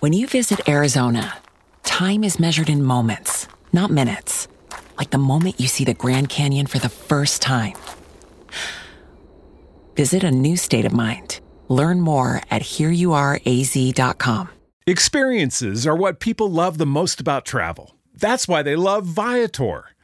When you visit Arizona, time is measured in moments, not minutes. Like the moment you see the Grand Canyon for the first time. Visit a new state of mind. Learn more at hereyouareaz.com. Experiences are what people love the most about travel. That's why they love Viator.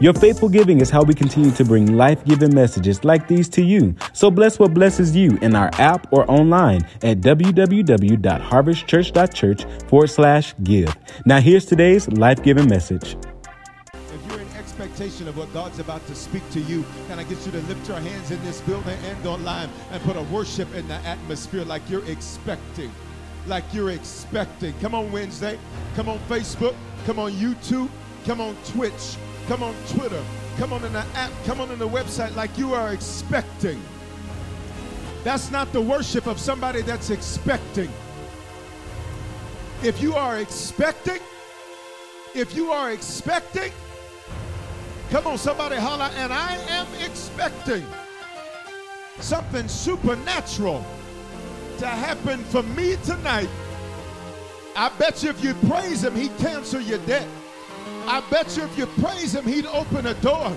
Your faithful giving is how we continue to bring life giving messages like these to you. So bless what blesses you in our app or online at www.harvestchurch.church forward slash give. Now, here's today's life giving message. If you're in expectation of what God's about to speak to you, can I get you to lift your hands in this building and online and put a worship in the atmosphere like you're expecting? Like you're expecting. Come on, Wednesday. Come on, Facebook. Come on, YouTube. Come on, Twitch. Come on, Twitter. Come on in the app. Come on in the website like you are expecting. That's not the worship of somebody that's expecting. If you are expecting, if you are expecting, come on, somebody holler, and I am expecting something supernatural to happen for me tonight. I bet you if you praise him, he cancel your debt. I bet you if you praise him, he'd open a door.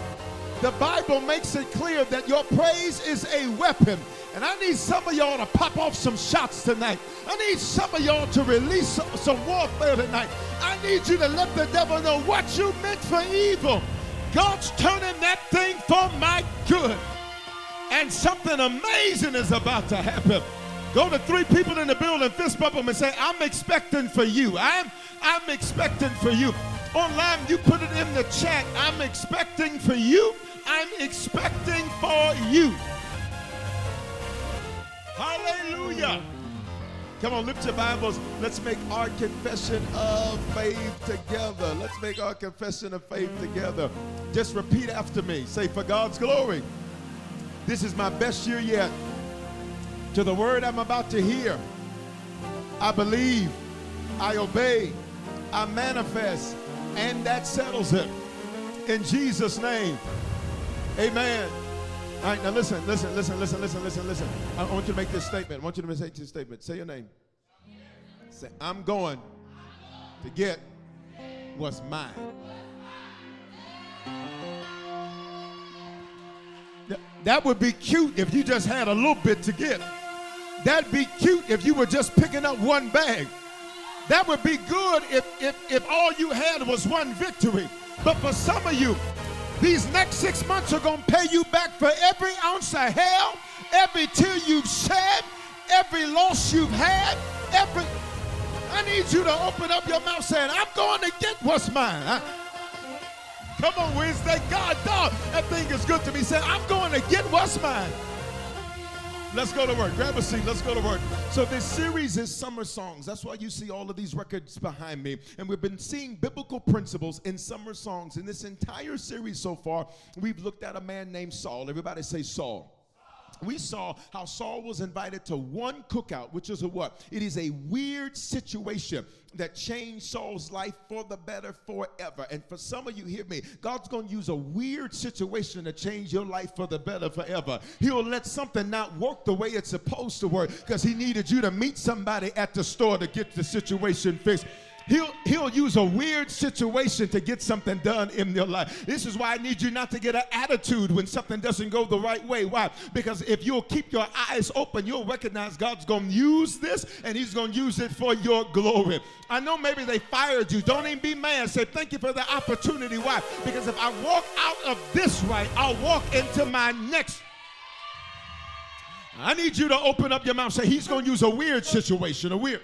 The Bible makes it clear that your praise is a weapon. And I need some of y'all to pop off some shots tonight. I need some of y'all to release some, warfare tonight. I need you to let the devil know what you meant for evil. God's turning that thing for my good. And something amazing is about to happen. Go to three people in the building, fist bump them, and say, I'm expecting for you. I'm, I'm expecting for you. Online, you put it in the chat. I'm expecting for you. I'm expecting for you. Hallelujah. Come on, lift your Bibles. Let's make our confession of faith together. Let's make our confession of faith together. Just repeat after me. Say, For God's glory, this is my best year yet. To the word I'm about to hear, I believe, I obey, I manifest, and that settles it. In Jesus' name, amen. All right, now listen, listen, listen, listen, listen, listen, listen. I want you to make this statement. I want you to make this statement. Say your name. Say, I'm going to get what's mine. That would be cute if you just had a little bit to get. That'd be cute if you were just picking up one bag. That would be good if, if, if all you had was one victory. But for some of you, these next six months are going to pay you back for every ounce of hell, every tear you've shed, every loss you've had, every. I need you to open up your mouth saying, I'm going to get what's mine. I, come on, Wednesday. God, dog, that thing is good to me. Say, I'm going to get what's mine. Let's go to work. Grab a seat. Let's go to work. So, this series is summer songs. That's why you see all of these records behind me. And we've been seeing biblical principles in summer songs. In this entire series so far, we've looked at a man named Saul. Everybody say Saul we saw how Saul was invited to one cookout, which is a what? It is a weird situation that changed Saul's life for the better forever. And for some of you, hear me, God's going to use a weird situation to change your life for the better forever. He'll let something not work the way it's supposed to work because he needed you to meet somebody at the store to get the situation fixed. He'll, he'll use a weird situation to get something done in your life. This is why I need you not to get an attitude when something doesn't go the right way. Why? Because if you'll keep your eyes open, you'll recognize God's going to use this and He's going to use it for your glory. I know maybe they fired you. Don't even be mad. Say, thank you for the opportunity. Why? Because if I walk out of this right, I'll walk into my next I need you to open up your mouth. Say, He's going to use a weird situation, a weird.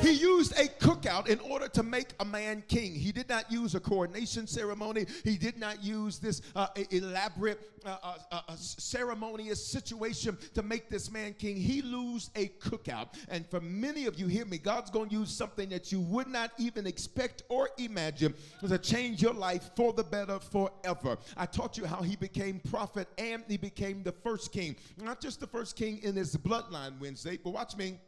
He used a cookout in order to make a man king. He did not use a coronation ceremony. He did not use this uh, elaborate, uh, uh, uh, uh ceremonious situation to make this man king. He used a cookout. And for many of you, hear me, God's going to use something that you would not even expect or imagine to change your life for the better forever. I taught you how he became prophet and he became the first king. Not just the first king in his bloodline Wednesday, but watch me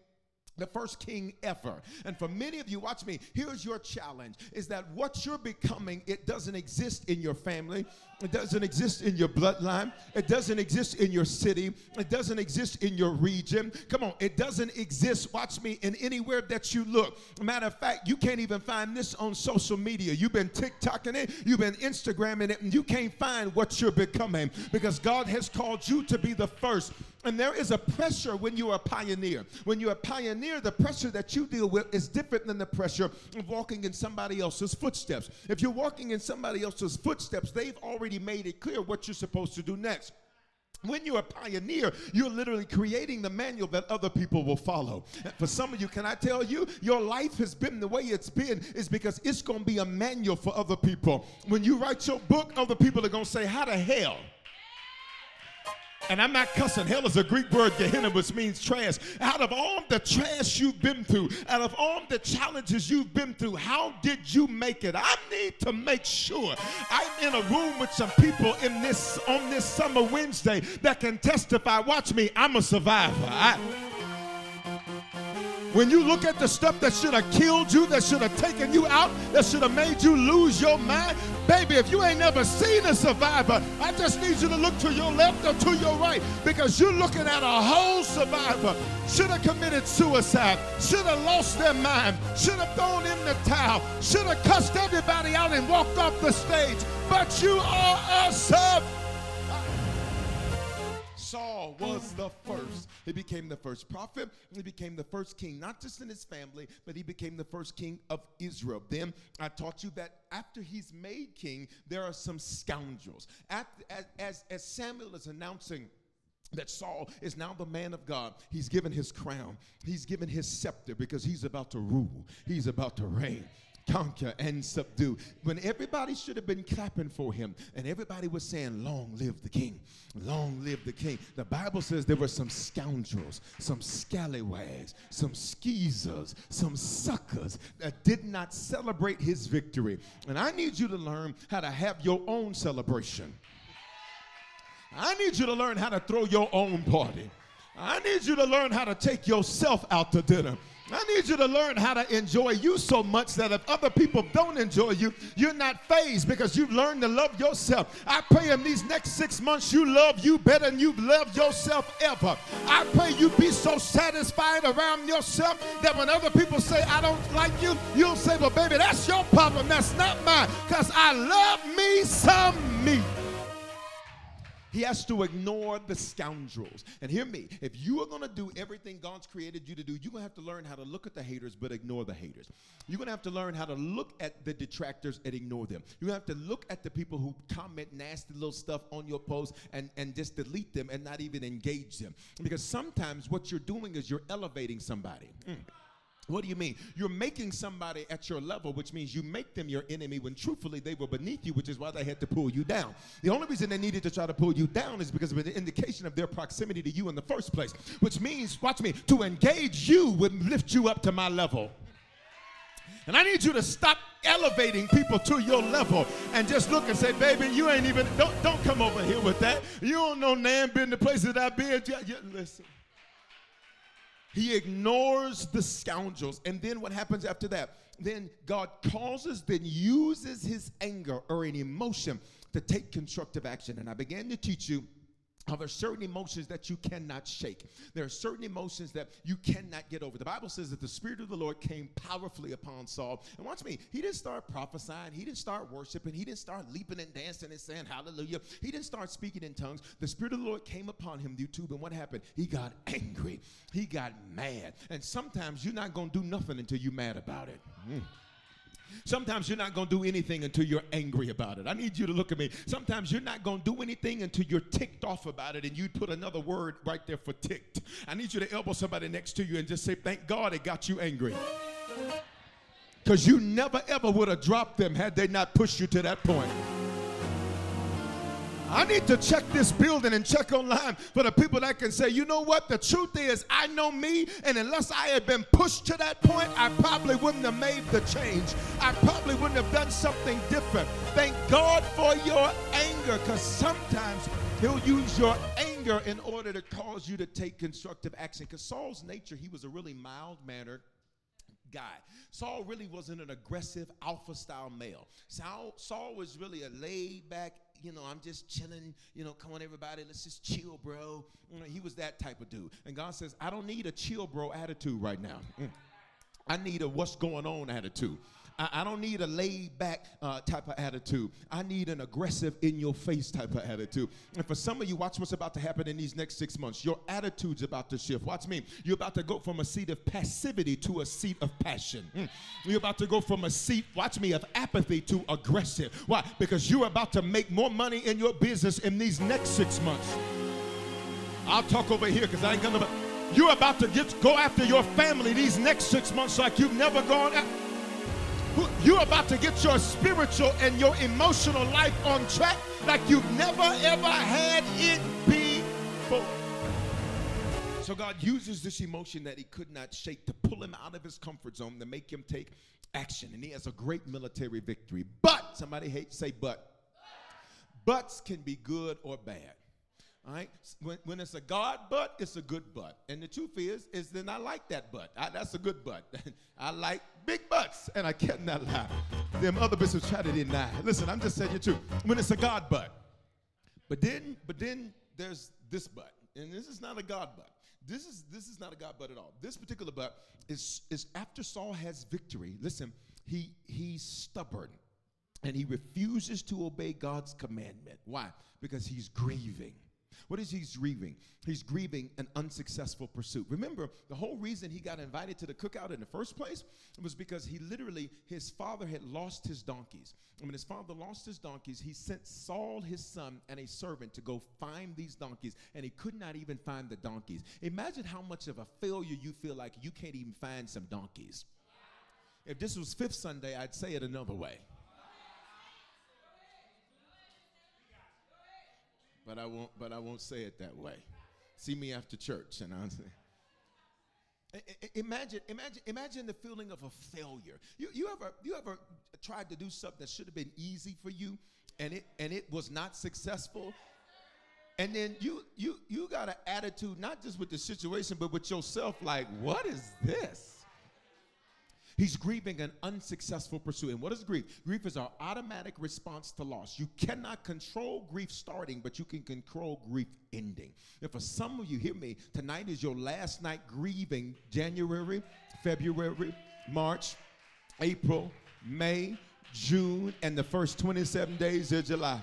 the first king ever. And for many of you, watch me, here's your challenge is that what you're becoming, it doesn't exist in your family, it doesn't exist in your bloodline, it doesn't exist in your city, it doesn't exist in your region. Come on, it doesn't exist, watch me, in anywhere that you look. Matter of fact, you can't even find this on social media. You've been TikToking it, you've been Instagramming it, and you can't find what you're becoming because God has called you to be the first. And there is a pressure when you're a pioneer. When you're a pioneer, the pressure that you deal with is different than the pressure of walking in somebody else's footsteps. If you're walking in somebody else's footsteps, they've already made it clear what you're supposed to do next. When you're a pioneer, you're literally creating the manual that other people will follow. For some of you, can I tell you, your life has been the way it's been is because it's going to be a manual for other people. When you write your book, other people are going to say, How the hell? And I'm not cussing. Hell is a Greek word, Gehenna, which means trash. Out of all the trash you've been through, out of all the challenges you've been through, how did you make it? I need to make sure I'm in a room with some people in this on this summer Wednesday that can testify. Watch me, I'm a survivor. I, when you look at the stuff that should have killed you, that should have taken you out, that should have made you lose your mind, baby, if you ain't never seen a survivor, I just need you to look to your left or to your right because you're looking at a whole survivor. Should have committed suicide, should have lost their mind, should have thrown in the towel, should have cussed everybody out and walked off the stage. But you are a survivor. Saul was the first. He became the first prophet. He became the first king, not just in his family, but he became the first king of Israel. Then I taught you that after he's made king, there are some scoundrels. as, as, as Samuel is announcing, that Saul is now the man of God. He's given his crown. He's given his scepter because he's about to rule. He's about to reign conquer and subdue. When everybody should have been clapping for him and everybody was saying, Long live the king, long live the king. The Bible says there were some scoundrels, some scallywags, some skeezers, some suckers that did not celebrate his victory. And I need you to learn how to have your own celebration. I need you to learn how to throw your own party. I need you to learn how to take yourself out to dinner. I need you to learn how to enjoy you so much that if other people don't enjoy you, you're not phased because you've learned to love yourself. I pray in these next six months you love you better than you've loved yourself ever. I pray you be so satisfied around yourself that when other people say, I don't like you, you'll say, Well, baby, that's your problem. That's not mine because I love me some me. He has to ignore the scoundrels. And hear me, if you are going to do everything God's created you to do, you're going to have to learn how to look at the haters but ignore the haters. You're going to have to learn how to look at the detractors and ignore them. To have to look at the people who comment nasty little stuff on your post and, and just delete them and not even engage them. Because sometimes what you're doing is you're elevating somebody. Mm. What do you mean? You're making somebody at your level, which means you make them your enemy when truthfully they were beneath you, which is why they had to pull you down. The only reason they needed to try to pull you down is because of an indication of their proximity to you in the first place, which means, watch me, to engage you would lift you up to my level. And I need you to stop elevating people to your level and just look and say, baby, you ain't even, don't, don't come over here with that. You don't know Nan been the places that I've been. Listen. He ignores the scoundrels. And then what happens after that? Then God causes, then uses his anger or an emotion to take constructive action. And I began to teach you how there are certain emotions that you cannot shake. There are certain emotions that you cannot get over. The Bible says that the Spirit of the Lord came powerfully upon Saul. And watch me, he didn't start prophesying, he didn't start worshiping, he didn't start leaping and dancing and saying hallelujah. He didn't start speaking in tongues. The Spirit of the Lord came upon him, YouTube, and what happened? He got angry, he got mad. And sometimes you're not going to do nothing until you're mad about it. Mm. Sometimes you're not going to do anything until you're angry about it. I need you to look at me. Sometimes you're not going to do anything until you're ticked off about it and you put another word right there for ticked. I need you to elbow somebody next to you and just say, Thank God it got you angry. Because you never ever would have dropped them had they not pushed you to that point. I need to check this building and check online for the people that can say, you know what? The truth is, I know me, and unless I had been pushed to that point, I probably wouldn't have made the change. I probably wouldn't have done something different. Thank God for your anger, because sometimes He'll use your anger in order to cause you to take constructive action. Because Saul's nature, he was a really mild mannered guy. Saul really wasn't an aggressive alpha style male. Saul, Saul was really a laid back, you know, I'm just chilling, you know, come on, everybody, let's just chill, bro. You know, he was that type of dude. And God says, I don't need a chill, bro attitude right now. Mm. I need a what's going on attitude. I, I don't need a laid back uh, type of attitude. I need an aggressive, in your face type of attitude. And for some of you, watch what's about to happen in these next six months. Your attitude's about to shift. Watch me. You're about to go from a seat of passivity to a seat of passion. Mm. You're about to go from a seat, watch me, of apathy to aggressive. Why? Because you're about to make more money in your business in these next six months. I'll talk over here because I ain't gonna. You're about to get go after your family these next six months like you've never gone. After. You're about to get your spiritual and your emotional life on track like you've never ever had it before. So God uses this emotion that he could not shake to pull him out of his comfort zone to make him take action. And he has a great military victory. But, somebody hate say but. Buts can be good or bad. All right. When, when it's a God butt, it's a good butt. And the truth is, is then I like that butt. I, that's a good butt. I like big butts, and I cannot lie. Them other bishops try to deny. Listen, I'm just saying you truth. When it's a God butt, but then, but then there's this butt, and this is not a God butt. This is this is not a God butt at all. This particular butt is is after Saul has victory. Listen, he he's stubborn, and he refuses to obey God's commandment. Why? Because he's grieving. What is he's grieving? He's grieving an unsuccessful pursuit. Remember, the whole reason he got invited to the cookout in the first place was because he literally, his father had lost his donkeys. And when his father lost his donkeys, he sent Saul, his son, and a servant to go find these donkeys, and he could not even find the donkeys. Imagine how much of a failure you feel like you can't even find some donkeys. If this was Fifth Sunday, I'd say it another way. But I won't. But I won't say it that way. See me after church, and I'll say. Imagine, imagine, imagine the feeling of a failure. You, you ever, you ever tried to do something that should have been easy for you, and it, and it was not successful. And then you, you, you got an attitude not just with the situation, but with yourself. Like, what is this? He's grieving an unsuccessful pursuit. And what is grief? Grief is our automatic response to loss. You cannot control grief starting, but you can control grief ending. And for some of you, hear me, tonight is your last night grieving January, February, March, April, May, June, and the first 27 days of July.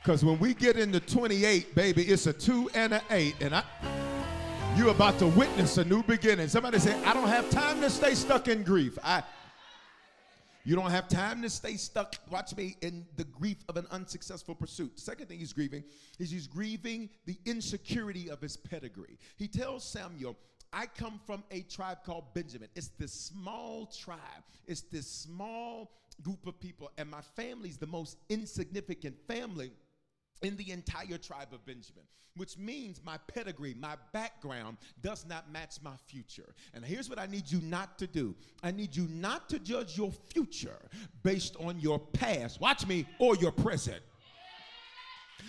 Because when we get into 28, baby, it's a two and an eight. And I. You're about to witness a new beginning. Somebody say, I don't have time to stay stuck in grief. I you don't have time to stay stuck, watch me, in the grief of an unsuccessful pursuit. Second thing he's grieving is he's grieving the insecurity of his pedigree. He tells Samuel, I come from a tribe called Benjamin. It's this small tribe, it's this small group of people, and my family's the most insignificant family in the entire tribe of Benjamin, which means my pedigree, my background does not match my future. And here's what I need you not to do I need you not to judge your future based on your past, watch me, or your present.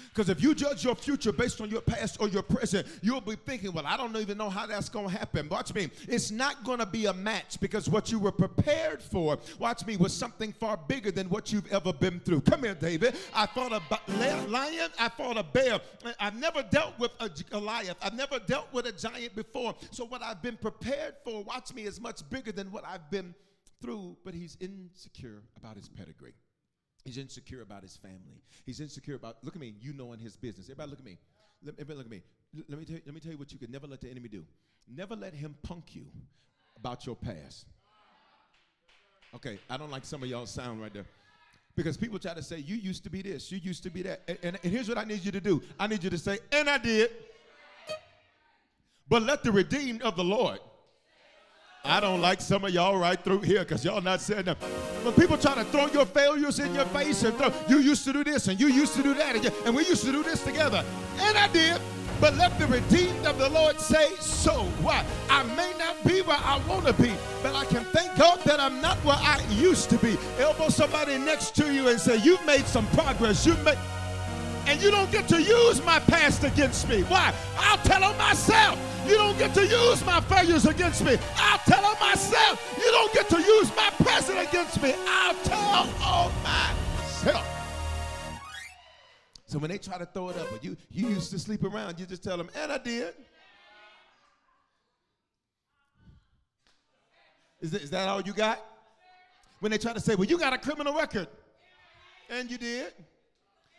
Because if you judge your future based on your past or your present, you'll be thinking, well, I don't even know how that's going to happen. Watch me. It's not going to be a match because what you were prepared for, watch me, was something far bigger than what you've ever been through. Come here, David. I fought a lion. I fought a bear. I've never dealt with a Goliath. I've never dealt with a giant before. So what I've been prepared for, watch me, is much bigger than what I've been through. But he's insecure about his pedigree. He's insecure about his family. He's insecure about, look at me, you knowing his business. Everybody look at me. Let, everybody look at me. Let me, tell you, let me tell you what you could never let the enemy do. Never let him punk you about your past. Okay, I don't like some of y'all sound right there. Because people try to say, you used to be this, you used to be that. And, and, and here's what I need you to do I need you to say, and I did. But let the redeemed of the Lord. I don't like some of y'all right through here because y'all not saying that. When people try to throw your failures in your face and throw, you used to do this and you used to do that and, you, and we used to do this together. And I did. But let the redeemed of the Lord say so. Why? I may not be where I want to be, but I can thank God that I'm not where I used to be. Elbow somebody next to you and say, You've made some progress. You've made and you don't get to use my past against me. Why? I'll tell on myself. You don't get to use my failures against me. I'll tell on myself. You don't get to use my present against me. I'll tell on myself. So when they try to throw it up, but you you used to sleep around, you just tell them, and I did. Is that, is that all you got? When they try to say, well, you got a criminal record, and you did.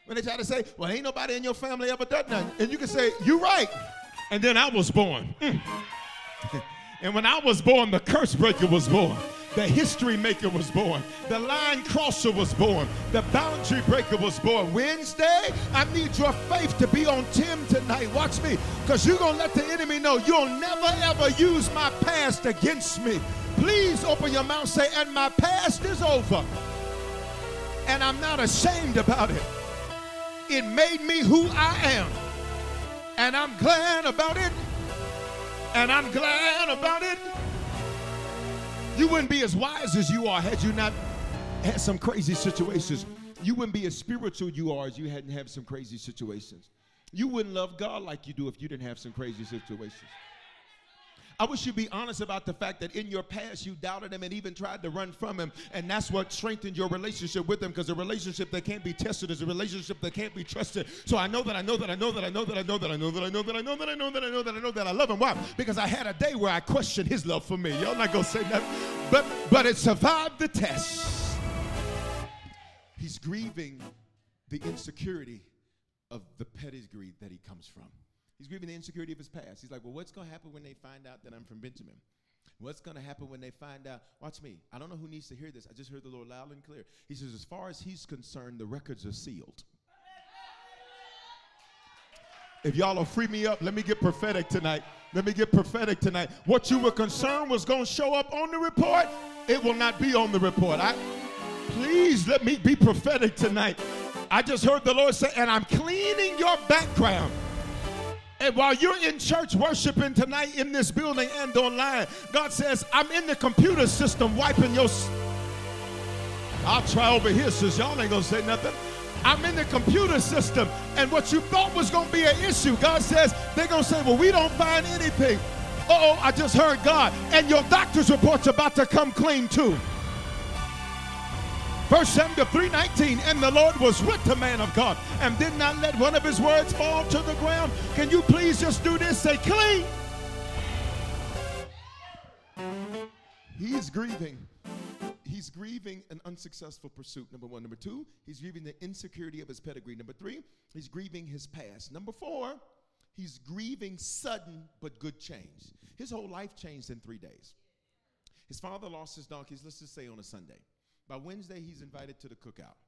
When they try to say, well, ain't nobody in your family ever done nothing, and you can say, you're right. And then I was born. Mm. and when I was born, the curse breaker was born. The history maker was born. The line crosser was born. The boundary breaker was born. Wednesday, I need your faith to be on Tim tonight. Watch me, because you're going to let the enemy know you'll never ever use my past against me. Please open your mouth, say, and my past is over. And I'm not ashamed about it. It made me who I am. And I'm glad about it. And I'm glad about it. You wouldn't be as wise as you are had you not had some crazy situations. You wouldn't be as spiritual you are as you hadn't had some crazy situations. You wouldn't love God like you do if you didn't have some crazy situations. I wish you'd be honest about the fact that in your past you doubted him and even tried to run from him. And that's what strengthened your relationship with him because a relationship that can't be tested is a relationship that can't be trusted. So I know that I know that I know that I know that I know that I know that I know that I know that I know that I know that I know that I love him. Why? Because I had a day where I questioned his love for me. Y'all not gonna say nothing. But but it survived the test. He's grieving the insecurity of the pedigree that he comes from. He's grieving the insecurity of his past. He's like, well, what's going to happen when they find out that I'm from Benjamin? What's going to happen when they find out? Watch me. I don't know who needs to hear this. I just heard the Lord loud and clear. He says, as far as he's concerned, the records are sealed. If y'all will free me up, let me get prophetic tonight. Let me get prophetic tonight. What you were concerned was going to show up on the report, it will not be on the report. I please let me be prophetic tonight. I just heard the Lord say, and I'm cleaning your background. And while you're in church worshiping tonight in this building and online, God says, I'm in the computer system wiping your. I'll try over here, since y'all ain't gonna say nothing. I'm in the computer system, and what you thought was gonna be an issue, God says, they're gonna say, Well, we don't find anything. oh, I just heard God. And your doctor's report's about to come clean too. First Samuel 3:19, and the Lord was with the man of God and did not let one of his words fall to the ground. Can you please just do this? Say clean. He is grieving. He's grieving an unsuccessful pursuit. Number one. Number two, he's grieving the insecurity of his pedigree. Number three, he's grieving his past. Number four, he's grieving sudden but good change. His whole life changed in three days. His father lost his donkeys, let's just say on a Sunday. By Wednesday, he's invited to the cookout.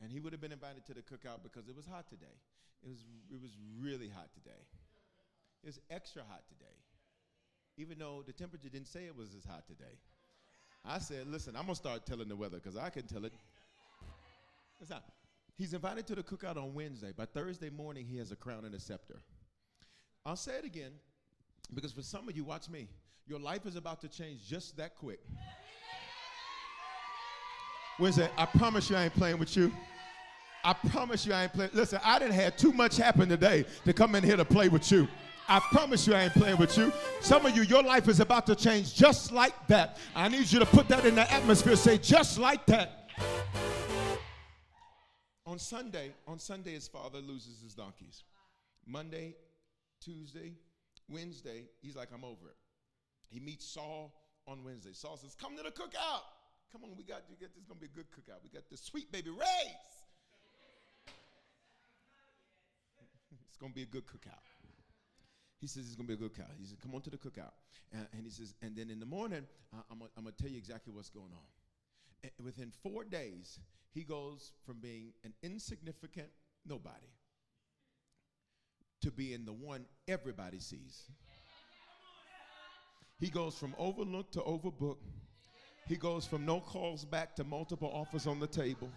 And he would have been invited to the cookout because it was hot today. It was, it was really hot today. It was extra hot today. Even though the temperature didn't say it was as hot today. I said, listen, I'm going to start telling the weather because I can tell it. It's. He's invited to the cookout on Wednesday. By Thursday morning, he has a crown and a scepter. I'll say it again because for some of you, watch me. Your life is about to change just that quick. Wednesday, I promise you I ain't playing with you. I promise you I ain't playing. Listen, I didn't have too much happen today to come in here to play with you. I promise you I ain't playing with you. Some of you, your life is about to change just like that. I need you to put that in the atmosphere. Say, just like that. On Sunday, on Sunday, his father loses his donkeys. Monday, Tuesday, Wednesday, he's like, I'm over it. He meets Saul on Wednesday. Saul says, Come to the cookout. Come on, we got to get this. Gonna be a good cookout. We got the sweet baby Ray's. it's gonna be a good cookout. He says it's gonna be a good cookout. He says, "Come on to the cookout," and, and he says, and then in the morning, uh, I'm, I'm gonna tell you exactly what's going on. within four days, he goes from being an insignificant nobody to being the one everybody sees. He goes from overlooked to overbooked. He goes from no calls back to multiple offers on the table.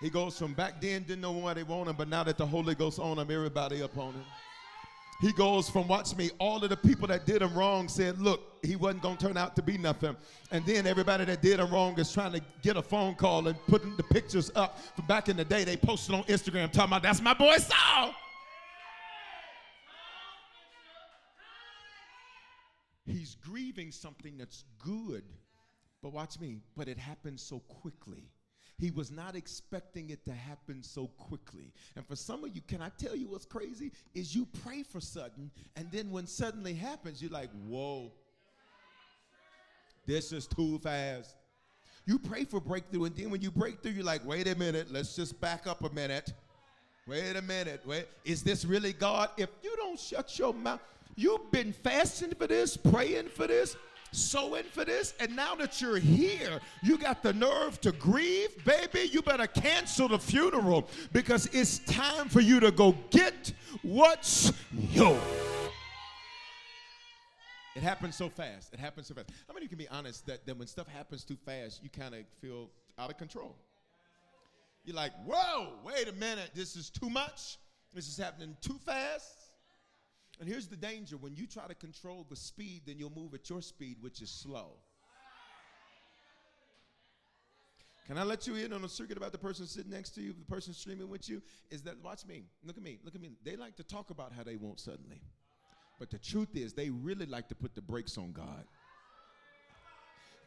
He goes from back then didn't know why they want him, but now that the Holy Ghost on him, everybody up on him. He goes from watch me, all of the people that did him wrong said, look, he wasn't gonna turn out to be nothing. And then everybody that did him wrong is trying to get a phone call and putting the pictures up from back in the day. They posted on Instagram talking about that's my boy Saul. He's grieving something that's good, but watch me, but it happened so quickly. He was not expecting it to happen so quickly. And for some of you, can I tell you what's crazy? Is you pray for sudden, and then when suddenly happens, you're like, whoa, this is too fast. You pray for breakthrough, and then when you break through, you're like, wait a minute, let's just back up a minute. Wait a minute, wait, is this really God? If you don't shut your mouth, you've been fasting for this, praying for this, sowing for this, and now that you're here, you got the nerve to grieve, baby. You better cancel the funeral because it's time for you to go get what's yours. It happens so fast. It happens so fast. How many can be honest that, that when stuff happens too fast, you kind of feel out of control? You're like, whoa, wait a minute, this is too much. This is happening too fast. And here's the danger when you try to control the speed, then you'll move at your speed, which is slow. Can I let you in on a secret about the person sitting next to you, the person streaming with you? Is that, watch me, look at me, look at me. They like to talk about how they won't suddenly. But the truth is, they really like to put the brakes on God.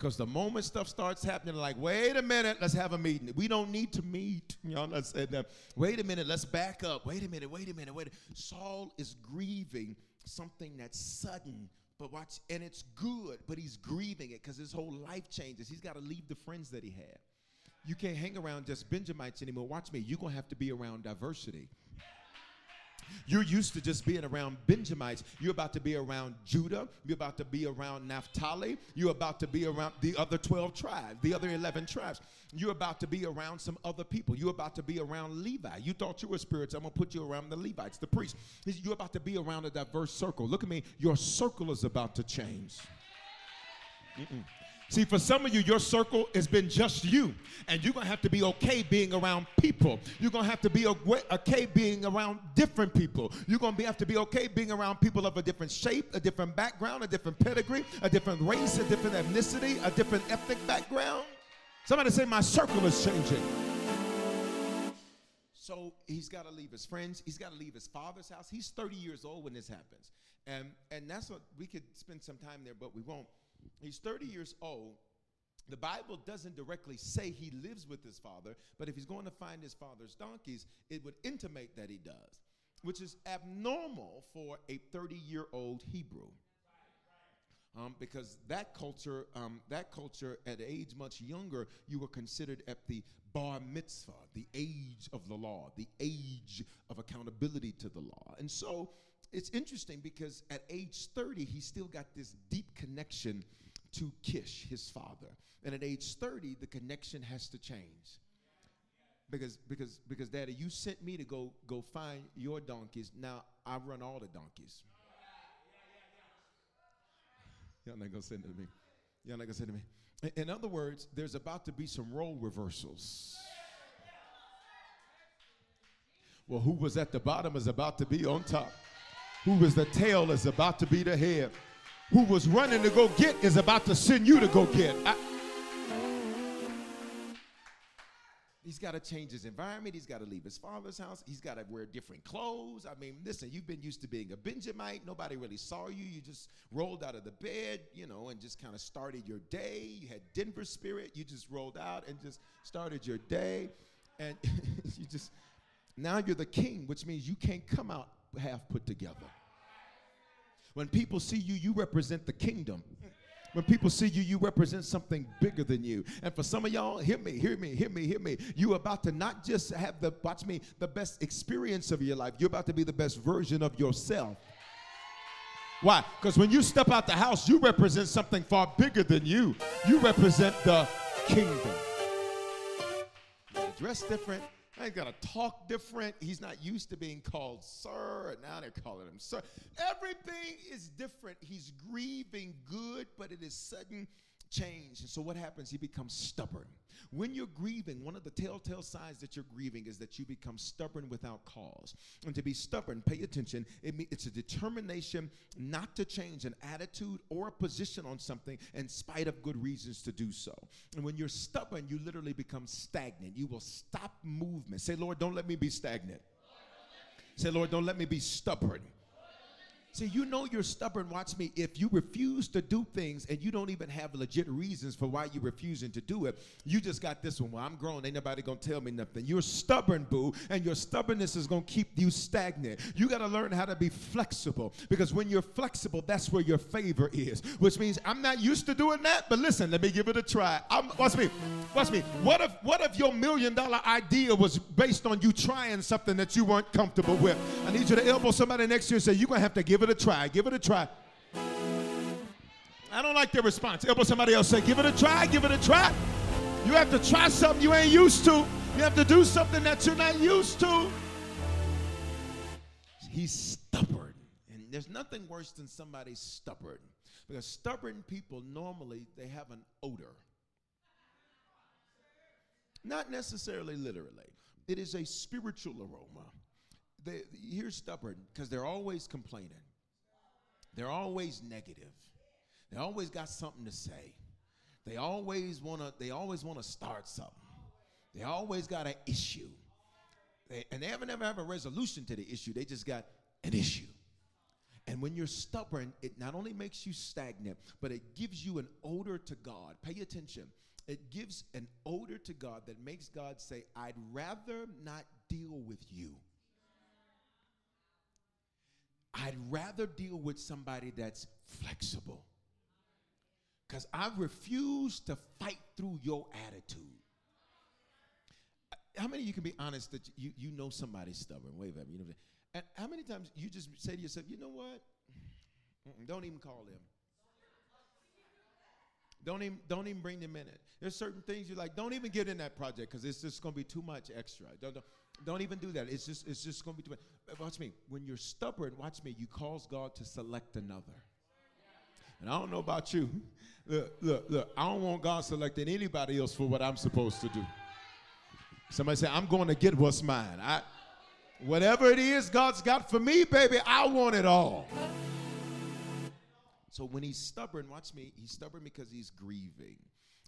Because the moment stuff starts happening, like, wait a minute, let's have a meeting. We don't need to meet. Y'all not saying that. Wait a minute, let's back up. Wait a minute, wait a minute, wait. A Saul is grieving something that's sudden, but watch, and it's good, but he's grieving it because his whole life changes. He's got to leave the friends that he had. You can't hang around just Benjamites anymore. Watch me, you're going to have to be around diversity. You're used to just being around Benjamites. You're about to be around Judah. You're about to be around Naphtali. You're about to be around the other 12 tribes, the other 11 tribes. You're about to be around some other people. You're about to be around Levi. You thought you were spirits. I'm going to put you around the Levites, the priests. You're about to be around a diverse circle. Look at me. Your circle is about to change. Mm-mm. See, for some of you, your circle has been just you, and you're gonna have to be okay being around people. You're gonna have to be okay being around different people. You're gonna be, have to be okay being around people of a different shape, a different background, a different pedigree, a different race, a different ethnicity, a different ethnic background. Somebody say, My circle is changing. So he's got to leave his friends. He's got to leave his father's house. He's 30 years old when this happens. And, and that's what we could spend some time there, but we won't. He's 30 years old. The Bible doesn't directly say he lives with his father, but if he's going to find his father's donkeys, it would intimate that he does, which is abnormal for a 30 year old Hebrew. Um, because that culture, um, that culture at age much younger, you were considered at the bar mitzvah, the age of the law, the age of accountability to the law. And so it's interesting because at age 30, he still got this deep connection to Kish, his father. And at age 30, the connection has to change. Because, because, because, Daddy, you sent me to go, go find your donkeys. Now I run all the donkeys. Y'all not gonna send it to me. Y'all not gonna send it to me. In other words, there's about to be some role reversals. Well, who was at the bottom is about to be on top who was the tail is about to be the head. Who was running to go get is about to send you to go get. I, He's got to change his environment. He's got to leave his father's house. He's got to wear different clothes. I mean, listen, you've been used to being a Benjamite. Nobody really saw you. You just rolled out of the bed, you know, and just kind of started your day. You had Denver spirit. You just rolled out and just started your day. And you just, now you're the king, which means you can't come out half put together. When people see you, you represent the kingdom. When people see you, you represent something bigger than you. And for some of y'all, hear me, hear me, hear me, hear me. You're about to not just have the, watch me, the best experience of your life, you're about to be the best version of yourself. Why? Because when you step out the house, you represent something far bigger than you. You represent the kingdom. They dress different. He's got to talk different. He's not used to being called sir, and now they're calling him sir. Everything is different. He's grieving good, but it is sudden change. And so what happens? He becomes stubborn. When you're grieving, one of the telltale signs that you're grieving is that you become stubborn without cause. And to be stubborn, pay attention, it it's a determination not to change an attitude or a position on something in spite of good reasons to do so. And when you're stubborn, you literally become stagnant. You will stop movement. Say, Lord, don't let me be stagnant. Say, Lord, don't let me be stubborn. See, you know you're stubborn, watch me, if you refuse to do things and you don't even have legit reasons for why you're refusing to do it. You just got this one. Well, I'm grown, ain't nobody gonna tell me nothing. You're stubborn, boo, and your stubbornness is gonna keep you stagnant. You gotta learn how to be flexible because when you're flexible, that's where your favor is, which means I'm not used to doing that, but listen, let me give it a try. I'm, watch me, watch me. What if, what if your million dollar idea was based on you trying something that you weren't comfortable with? I need you to elbow somebody next to you and say, You're gonna have to give Give it a try. Give it a try. I don't like their response. Elbow somebody else say, give it a try, give it a try. You have to try something you ain't used to. You have to do something that you're not used to. He's stubborn. And there's nothing worse than somebody stubborn. Because stubborn people normally they have an odor. Not necessarily literally. It is a spiritual aroma. They, you're stubborn because they're always complaining. They're always negative. They always got something to say. They always want to they always want to start something. They always got an issue. They, and they haven't ever have a resolution to the issue. They just got an issue. And when you're stubborn, it not only makes you stagnant, but it gives you an odor to God. Pay attention. It gives an odor to God that makes God say, I'd rather not deal with you. I'd rather deal with somebody that's flexible. Because I refuse to fight through your attitude. How many of you can be honest that you, you know somebody's stubborn? Wave at me. You know and how many times you just say to yourself, you know what? Mm-mm, don't even call them. Don't even don't even bring them in it. There's certain things you're like, don't even get in that project because it's just gonna be too much extra. Don't, don't, don't even do that. It's just it's just gonna be too much. Watch me. When you're stubborn, watch me. You cause God to select another. And I don't know about you. Look, look, look. I don't want God selecting anybody else for what I'm supposed to do. Somebody say, I'm going to get what's mine. I, whatever it is God's got for me, baby, I want it all. So when he's stubborn, watch me, he's stubborn because he's grieving.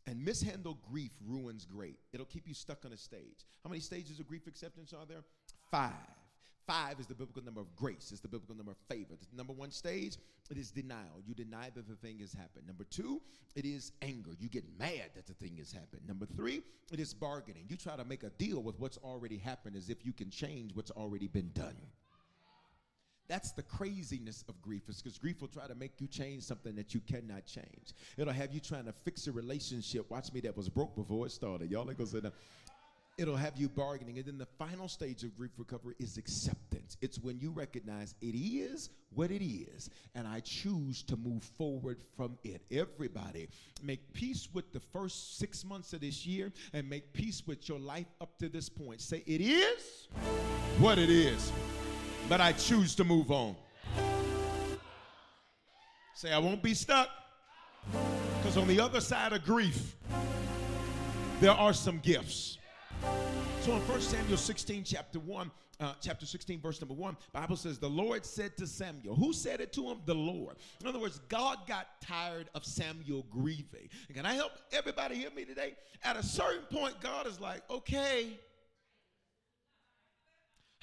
And mishandled grief ruins great. It'll keep you stuck on a stage. How many stages of grief acceptance are there? Five. Five is the biblical number of grace. It's the biblical number of favor. The number one stage, it is denial. You deny that the thing has happened. Number two, it is anger. You get mad that the thing has happened. Number three, it is bargaining. You try to make a deal with what's already happened as if you can change what's already been done. That's the craziness of grief, is because grief will try to make you change something that you cannot change. It'll have you trying to fix a relationship. Watch me, that was broke before it started. Y'all ain't gonna say that. It'll have you bargaining. And then the final stage of grief recovery is acceptance. It's when you recognize it is what it is, and I choose to move forward from it. Everybody, make peace with the first six months of this year and make peace with your life up to this point. Say, it is what it is but I choose to move on. Say, I won't be stuck. Because on the other side of grief, there are some gifts. So in 1 Samuel 16, chapter 1, uh, chapter 16, verse number 1, Bible says, The Lord said to Samuel, Who said it to him? The Lord. In other words, God got tired of Samuel grieving. And can I help everybody hear me today? At a certain point, God is like, Okay,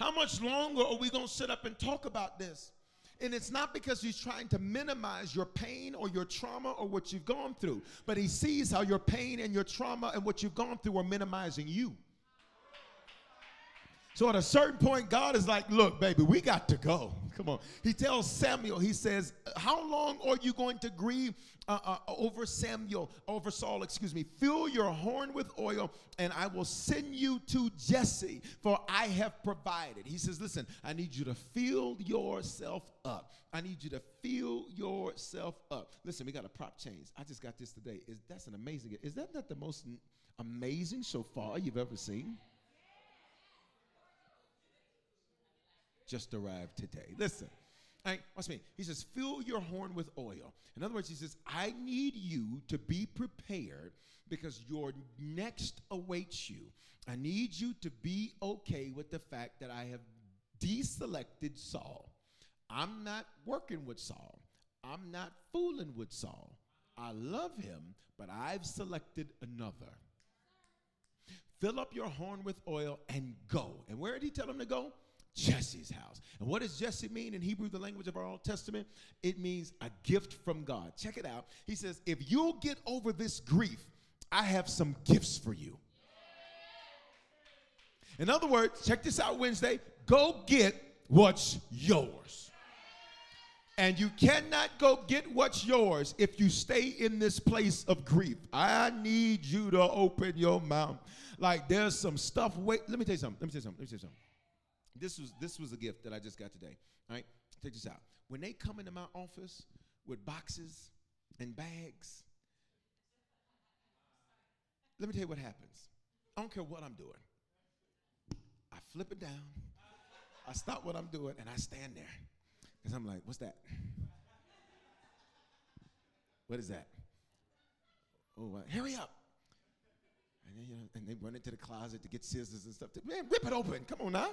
how much longer are we going to sit up and talk about this? And it's not because he's trying to minimize your pain or your trauma or what you've gone through, but he sees how your pain and your trauma and what you've gone through are minimizing you. So at a certain point, God is like, look, baby, we got to go. Come on. He tells Samuel, he says, How long are you going to grieve uh, uh, over Samuel, over Saul, excuse me? Fill your horn with oil, and I will send you to Jesse, for I have provided. He says, Listen, I need you to fill yourself up. I need you to fill yourself up. Listen, we got a prop change. I just got this today. Is That's an amazing, is that not the most amazing so far you've ever seen? Just arrived today. Listen. All right, watch me. He says, fill your horn with oil. In other words, he says, I need you to be prepared because your next awaits you. I need you to be okay with the fact that I have deselected Saul. I'm not working with Saul. I'm not fooling with Saul. I love him, but I've selected another. Fill up your horn with oil and go. And where did he tell him to go? Jesse's house. And what does Jesse mean in Hebrew, the language of our Old Testament? It means a gift from God. Check it out. He says, If you'll get over this grief, I have some gifts for you. In other words, check this out Wednesday go get what's yours. And you cannot go get what's yours if you stay in this place of grief. I need you to open your mouth. Like there's some stuff. Wait, let me tell you something. Let me tell you something. Let me tell you something. This was this was a gift that I just got today. All right, take this out. When they come into my office with boxes and bags, let me tell you what happens. I don't care what I'm doing. I flip it down. I stop what I'm doing and I stand there because I'm like, what's that? What is that? Oh, uh, hurry up. And, then, you know, and they run into the closet to get scissors and stuff. Man, rip it open. Come on now.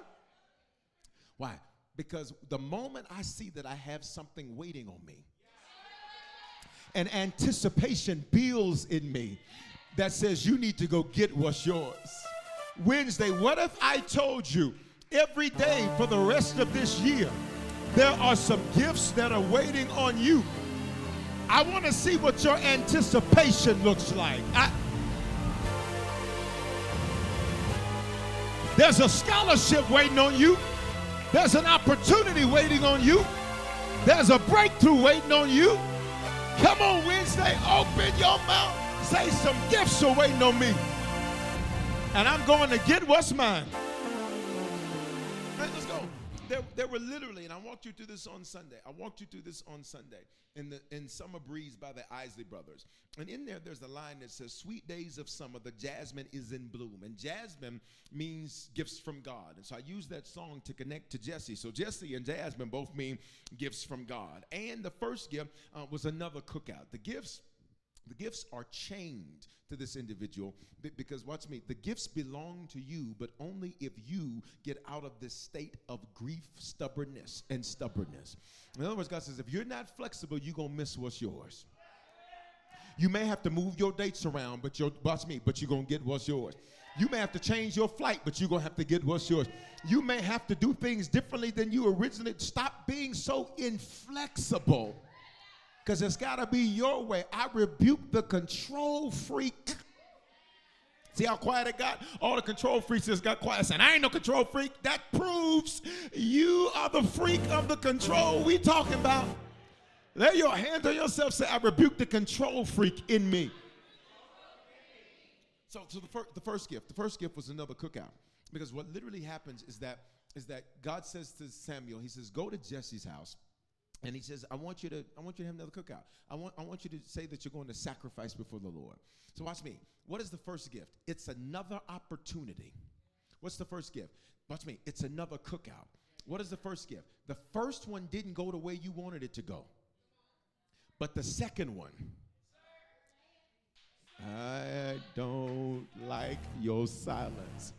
Why? Because the moment I see that I have something waiting on me, and anticipation builds in me that says you need to go get what's yours. Wednesday, what if I told you every day for the rest of this year, there are some gifts that are waiting on you? I want to see what your anticipation looks like. I, there's a scholarship waiting on you. There's an opportunity waiting on you. There's a breakthrough waiting on you. Come on, Wednesday, open your mouth. Say some gifts are waiting on me. And I'm going to get what's mine. Right, let's go. There, there were literally, and I walked you through this on Sunday. I walked you through this on Sunday in the in Summer Breeze by the Isley Brothers. And in there, there's a line that says, "Sweet days of summer, the jasmine is in bloom." And jasmine means gifts from God. And so I use that song to connect to Jesse. So Jesse and Jasmine both mean gifts from God. And the first gift uh, was another cookout. The gifts the gifts are chained to this individual because, watch me, the gifts belong to you, but only if you get out of this state of grief, stubbornness, and stubbornness. In other words, God says, if you're not flexible, you're going to miss what's yours. You may have to move your dates around, but you're, watch me, but you're going to get what's yours. You may have to change your flight, but you're going to have to get what's yours. You may have to do things differently than you originally. Stop being so inflexible because it's got to be your way. I rebuke the control freak. See how quiet it got? All the control freaks just got quiet saying, I ain't no control freak. That proves you are the freak of the control we talking about. Lay your hand on yourself, say, I rebuke the control freak in me. So, so the, fir- the first gift, the first gift was another cookout. Because what literally happens is that is that God says to Samuel, He says, Go to Jesse's house and he says, I want you to, I want you to have another cookout. I want, I want you to say that you're going to sacrifice before the Lord. So watch me. What is the first gift? It's another opportunity. What's the first gift? Watch me. It's another cookout. What is the first gift? The first one didn't go the way you wanted it to go. But the second one, I don't like your silence.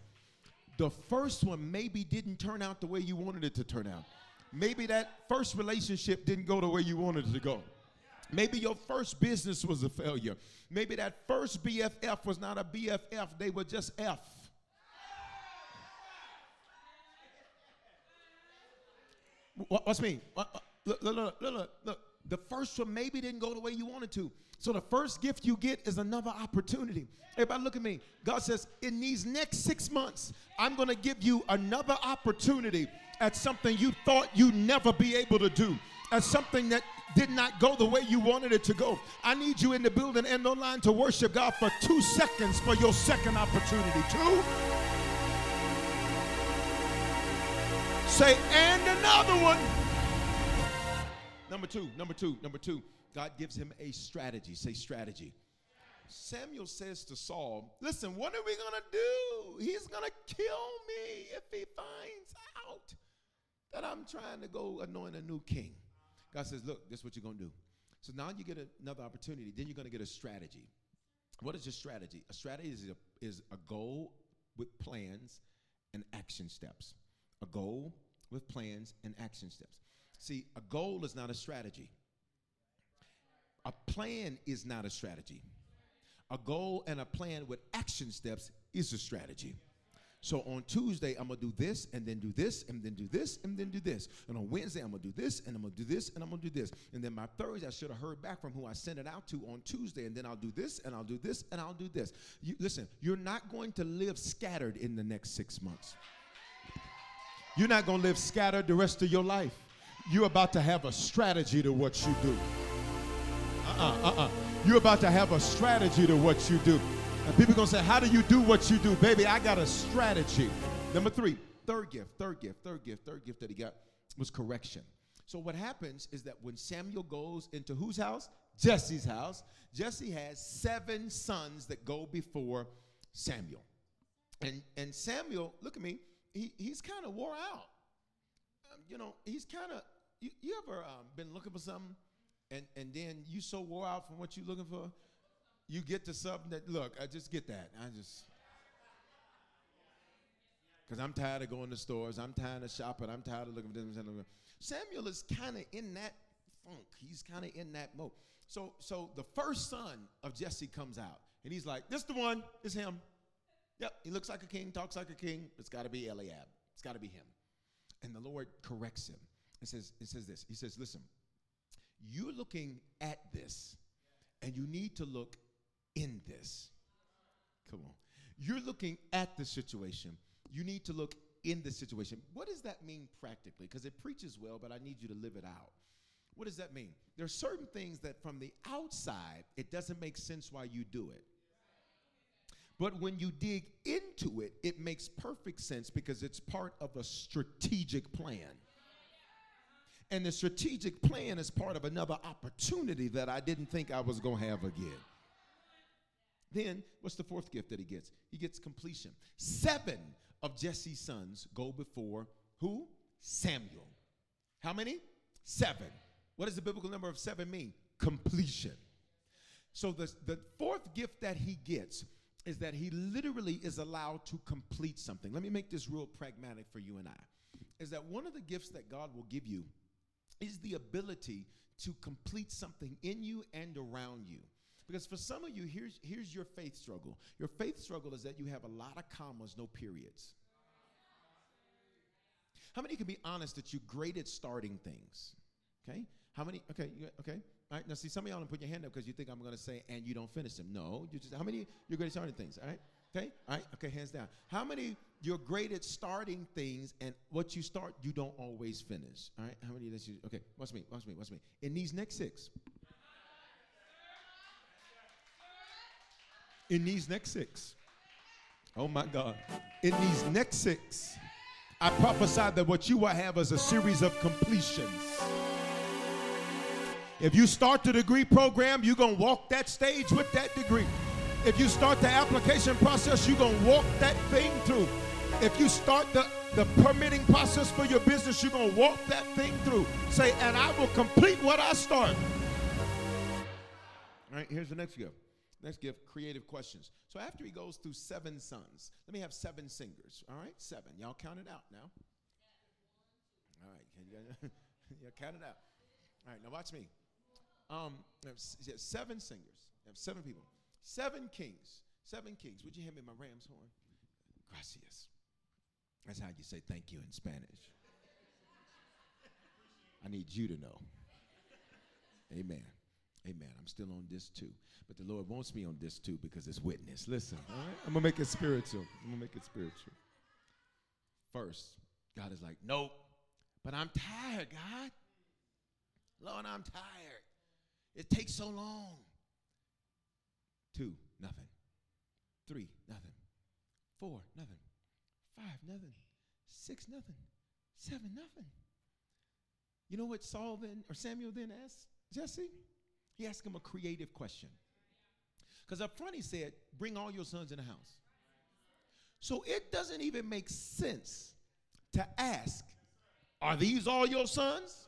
The first one maybe didn't turn out the way you wanted it to turn out. Maybe that first relationship didn't go the way you wanted it to go. Maybe your first business was a failure. Maybe that first BFF was not a BFF, they were just F. What's me? Look, look, look, look, look. The first one maybe didn't go the way you wanted to. So the first gift you get is another opportunity. Everybody, look at me. God says, in these next six months, I'm going to give you another opportunity at something you thought you'd never be able to do, at something that did not go the way you wanted it to go. I need you in the building and online to worship God for two seconds for your second opportunity. Two. Say, and another one. Number two, number two, number two. God gives him a strategy. Say strategy. Samuel says to Saul, Listen, what are we going to do? He's going to kill me if he finds out that I'm trying to go anoint a new king. God says, Look, this is what you're going to do. So now you get another opportunity. Then you're going to get a strategy. What is your strategy? A strategy is a, is a goal with plans and action steps. A goal with plans and action steps. See, a goal is not a strategy. A plan is not a strategy. A goal and a plan with action steps is a strategy. So on Tuesday, I'm gonna do this, and then do this, and then do this, and then do this. And on Wednesday, I'm gonna do this, and I'm gonna do this, and I'm gonna do this. And then my Thursday, I should have heard back from who I sent it out to on Tuesday, and then I'll do this, and I'll do this, and I'll do this. You, listen, you're not going to live scattered in the next six months. You're not gonna live scattered the rest of your life. You're about to have a strategy to what you do. Uh-uh, uh-uh. You're about to have a strategy to what you do. And people gonna say, How do you do what you do? Baby, I got a strategy. Number three, third gift, third gift, third gift, third gift that he got was correction. So what happens is that when Samuel goes into whose house? Jesse's house. Jesse has seven sons that go before Samuel. And and Samuel, look at me, he, he's kind of wore out. Um, you know, he's kind of you, you ever um, been looking for something and, and then you so wore out from what you're looking for, you get to something that, look, I just get that. I just, because I'm tired of going to stores. I'm tired of shopping. I'm tired of looking for this. Samuel is kind of in that funk. He's kind of in that mode. So, so the first son of Jesse comes out, and he's like, "This the one. It's him. Yep, he looks like a king, talks like a king. It's got to be Eliab. It's got to be him." And the Lord corrects him. It says, "It says this. He says, listen, you're looking at this, and you need to look in this. Come on. You're looking at the situation. You need to look in the situation. What does that mean practically? Because it preaches well, but I need you to live it out. What does that mean? There are certain things that from the outside, it doesn't make sense why you do it. But when you dig into it, it makes perfect sense because it's part of a strategic plan. And the strategic plan is part of another opportunity that I didn't think I was going to have again. Then, what's the fourth gift that he gets? He gets completion. Seven of Jesse's sons go before who? Samuel. How many? Seven. What does the biblical number of seven mean? Completion. So, the, the fourth gift that he gets is that he literally is allowed to complete something. Let me make this real pragmatic for you and I. Is that one of the gifts that God will give you is the ability to complete something in you and around you. Because for some of you, here's, here's your faith struggle. Your faith struggle is that you have a lot of commas, no periods. How many can be honest that you're great at starting things? Okay? How many? Okay, you, okay. All right. Now, see, some of y'all don't put your hand up because you think I'm going to say, and you don't finish them. No, you just. How many? You're great at starting things. All right. Okay. All right. Okay. Hands down. How many? You're great at starting things, and what you start, you don't always finish. All right. How many? Let's use. Okay. Watch me. Watch me. Watch me. In these next six. In these next six. Oh my God. In these next six, I prophesy that what you will have is a series of completions. If you start the degree program, you're going to walk that stage with that degree. If you start the application process, you're going to walk that thing through. If you start the, the permitting process for your business, you're going to walk that thing through. Say, and I will complete what I start. All right, here's the next gift. Next gift, creative questions. So after he goes through seven sons, let me have seven singers. All right, seven. Y'all count it out now. All right, can you yeah, count it out. All right, now watch me. Um, seven singers. seven people. Seven kings. Seven kings. Would you hand me my ram's horn? Gracias. That's how you say thank you in Spanish. I need you to know. Amen. Amen. I'm still on this too. But the Lord wants me on this too because it's witness. Listen, all right? I'm going to make it spiritual. I'm going to make it spiritual. First, God is like, nope, but I'm tired, God. Lord, I'm tired. It takes so long. Two, nothing. Three, nothing. Four, nothing. Five, nothing. Six, nothing. Seven, nothing. You know what Saul then, or Samuel then asked Jesse? He asked him a creative question. Because up front he said, Bring all your sons in the house. So it doesn't even make sense to ask, Are these all your sons?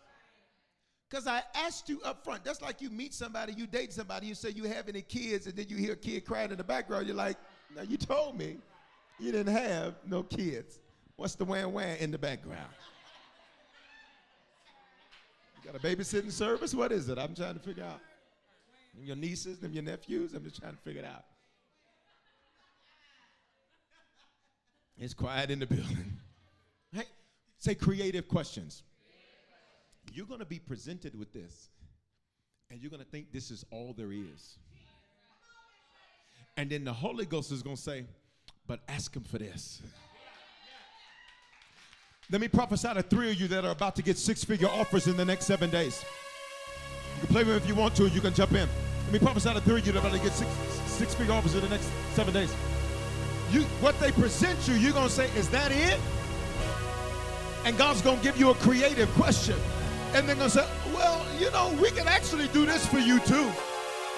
Because I asked you up front. That's like you meet somebody, you date somebody, you say you have any kids, and then you hear a kid crying in the background. You're like, Now you told me you didn't have no kids. What's the wham wham in the background? You got a babysitting service? What is it? I'm trying to figure out. Them your nieces, them your nephews? I'm just trying to figure it out. It's quiet in the building. Hey, say creative questions. You're going to be presented with this, and you're going to think this is all there is. And then the Holy Ghost is going to say, but ask him for this. Let me prophesy to three of you that are about to get six figure offers in the next seven days. You can play with me if you want to, you can jump in. Let me prophesy to three of you that about to get six, six figure offers in the next seven days. You, what they present you, you're going to say, Is that it? And God's going to give you a creative question. And they're going to say, Well, you know, we can actually do this for you too.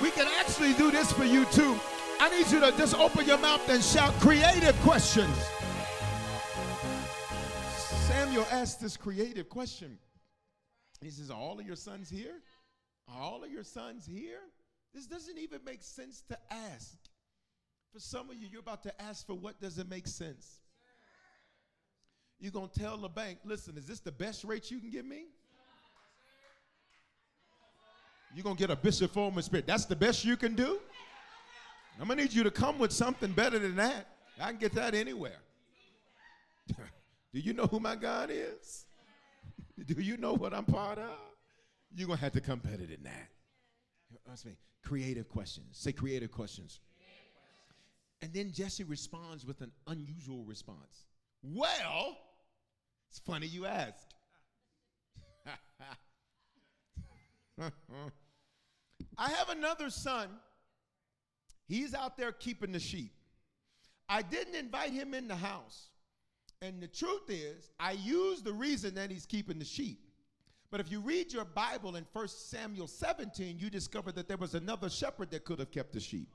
We can actually do this for you too. I need you to just open your mouth and shout creative questions. Samuel asked this creative question. He says, Are all of your sons here? Are all of your sons here? This doesn't even make sense to ask. For some of you, you're about to ask for what doesn't make sense. You're going to tell the bank, listen, is this the best rate you can give me? You're going to get a Bishop Foreman spirit. That's the best you can do? I'm going to need you to come with something better than that. I can get that anywhere. do you know who my God is? do you know what I'm part of? You're going to have to come better than that. Ask me creative questions. Say creative questions. And then Jesse responds with an unusual response. Well, it's funny you asked. I have another son. He's out there keeping the sheep. I didn't invite him in the house. And the truth is, I use the reason that he's keeping the sheep. But if you read your Bible in 1 Samuel 17, you discover that there was another shepherd that could have kept the sheep.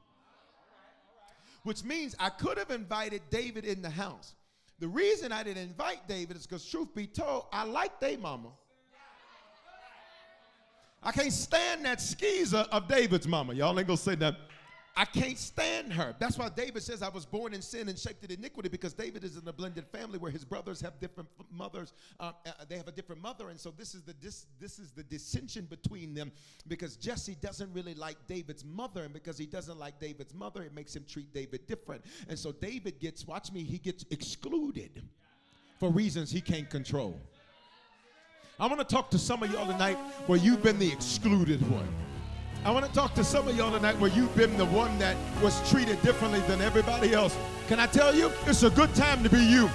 Which means I could have invited David in the house. The reason I didn't invite David is because, truth be told, I like they mama. I can't stand that skeezer of David's mama. Y'all ain't gonna say that. I can't stand her. That's why David says, I was born in sin and shaped in iniquity because David is in a blended family where his brothers have different mothers. Uh, uh, they have a different mother. And so this is, the dis- this is the dissension between them because Jesse doesn't really like David's mother. And because he doesn't like David's mother, it makes him treat David different. And so David gets, watch me, he gets excluded for reasons he can't control. I want to talk to some of y'all tonight where you've been the excluded one. I want to talk to some of y'all tonight where you've been the one that was treated differently than everybody else. Can I tell you? It's a good time to be you.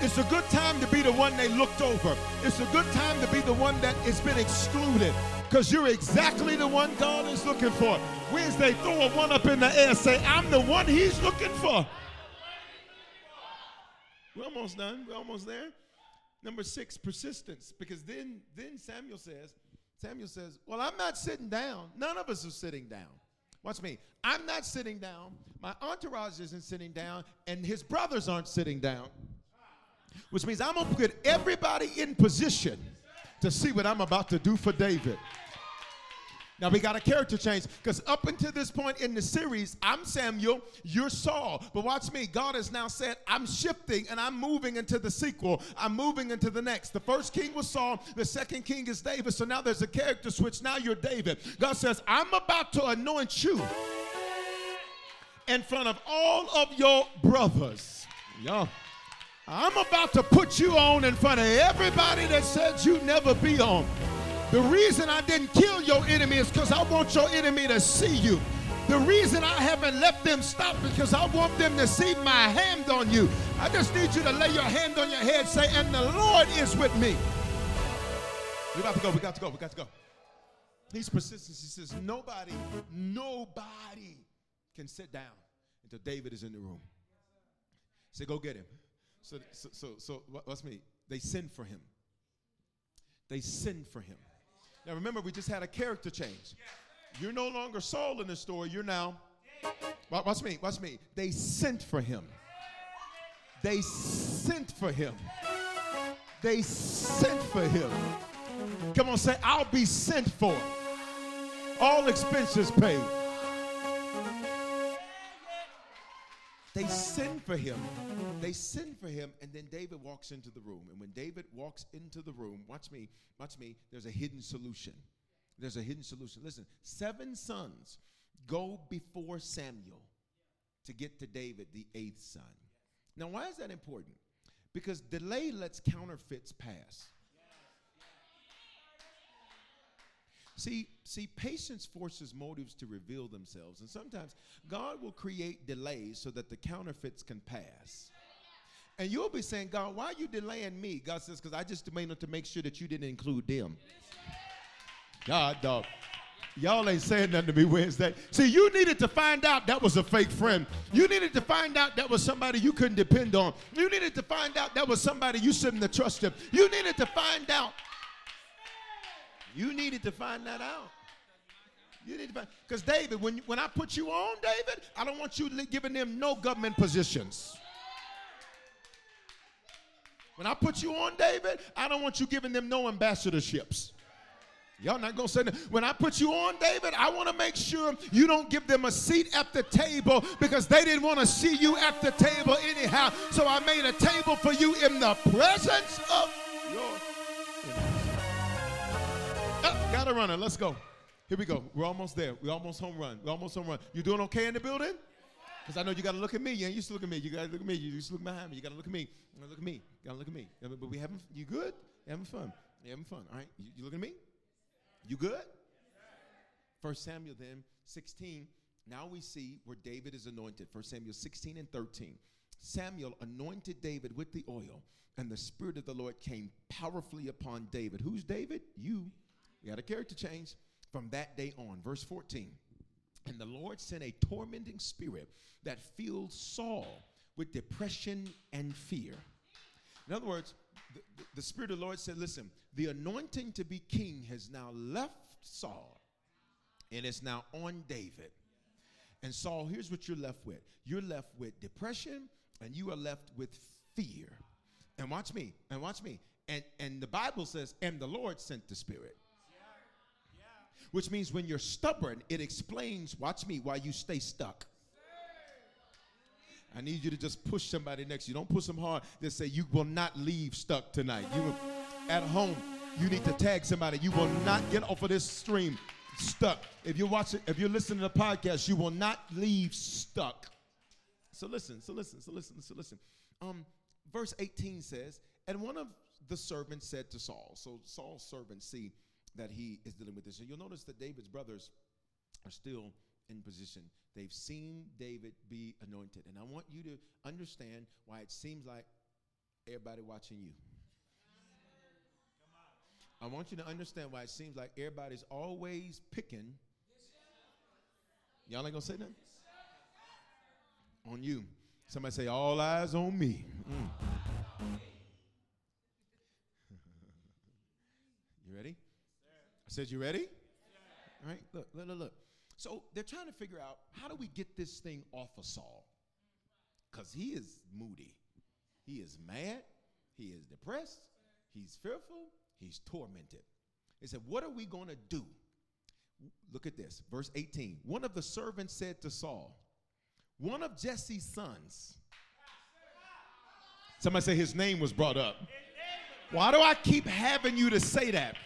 It's a good time to be the one they looked over. It's a good time to be the one that has been excluded because you're exactly the one God is looking for. Wednesday, throw a one up in the air, say, I'm the one he's looking for. We're almost done. We're almost there. Number six, persistence. Because then, then Samuel says, Samuel says, Well, I'm not sitting down. None of us are sitting down. Watch me. I'm not sitting down. My entourage isn't sitting down, and his brothers aren't sitting down. Which means I'm going to put everybody in position to see what I'm about to do for David. Now we got a character change because up until this point in the series, I'm Samuel, you're Saul. But watch me, God has now said, I'm shifting and I'm moving into the sequel. I'm moving into the next. The first king was Saul, the second king is David. So now there's a character switch. Now you're David. God says, I'm about to anoint you in front of all of your brothers. Y'all. I'm about to put you on in front of everybody that said you'd never be on. The reason I didn't kill your enemy is because I want your enemy to see you. The reason I haven't let them stop is because I want them to see my hand on you. I just need you to lay your hand on your head, say, and the Lord is with me. We got to go, we got to go, we got to go. He's persistent. He says, nobody, nobody can sit down until David is in the room. Say, go get him. So, so, so, so what's me? They send for him. They send for him. Now remember, we just had a character change. You're no longer Saul in the story. You're now. Watch me. Watch me. They sent for him. They sent for him. They sent for him. Come on, say, I'll be sent for. All expenses paid. They send for him. They send for him, and then David walks into the room. And when David walks into the room, watch me, watch me, there's a hidden solution. There's a hidden solution. Listen, seven sons go before Samuel to get to David, the eighth son. Now, why is that important? Because delay lets counterfeits pass. See, see, patience forces motives to reveal themselves, and sometimes God will create delays so that the counterfeits can pass. And you'll be saying, God, why are you delaying me? God says, because I just demanded to make sure that you didn't include them. God, dog. Y'all ain't saying nothing to me Wednesday. See, you needed to find out that was a fake friend. You needed to find out that was somebody you couldn't depend on. You needed to find out that was somebody you shouldn't have trusted. You needed to find out. You needed to find that out. You need to find because David, when when I put you on, David, I don't want you giving them no government positions. When I put you on, David, I don't want you giving them no ambassadorships. Y'all not gonna say that. When I put you on, David, I want to make sure you don't give them a seat at the table because they didn't want to see you at the table anyhow. So I made a table for you in the presence of oh, a runner. Let's go. Here we go. We're almost there. We're almost home run. We're almost home run. You doing okay in the building? Because I know you got to look at me. You ain't used to look at me. You got to look at me. You used to look behind me. You got to look at me. You got to look at me. You got to look at me. But we having, you good? You having fun? You having fun? All right. You, you looking at me? You good? First Samuel then 16. Now we see where David is anointed. First Samuel 16 and 13. Samuel anointed David with the oil, and the Spirit of the Lord came powerfully upon David. Who's David? You. You got a character change from that day on. Verse 14. And the Lord sent a tormenting spirit that filled Saul with depression and fear. In other words, the, the, Spirit of the Lord said, Listen, the anointing to be king has now left Saul and it's now on David. And Saul, here's what you're left with you're left with depression and you are left with fear. And watch me, and watch me. And, and the Bible says, and the Lord sent the Spirit. Which means when you're stubborn, it explains, watch me, why you stay stuck. I need you to just push somebody next to you. Don't push them hard. Just say, You will not leave stuck tonight. You at home, you need to tag somebody. You will not get off of this stream stuck. If you're watching, if you're listening to the podcast, you will not leave stuck. So listen, so listen, so listen, so listen. Um, verse 18 says, And one of the servants said to Saul, so Saul's servants see that he is dealing with this. And you'll notice that David's brothers are still in position. They've seen David be anointed. And I want you to understand why it seems like everybody watching you. I want you to understand why it seems like everybody's always picking. Y'all ain't gonna say nothing? On you. Somebody say, All eyes on me. Mm. you ready? I said, You ready? All right, look, look, look, look. So they're trying to figure out how do we get this thing off of Saul? Because he is moody, he is mad, he is depressed, he's fearful, he's tormented. They said, What are we going to do? Look at this, verse 18. One of the servants said to Saul, One of Jesse's sons. Somebody say his name was brought up. Why do I keep having you to say that?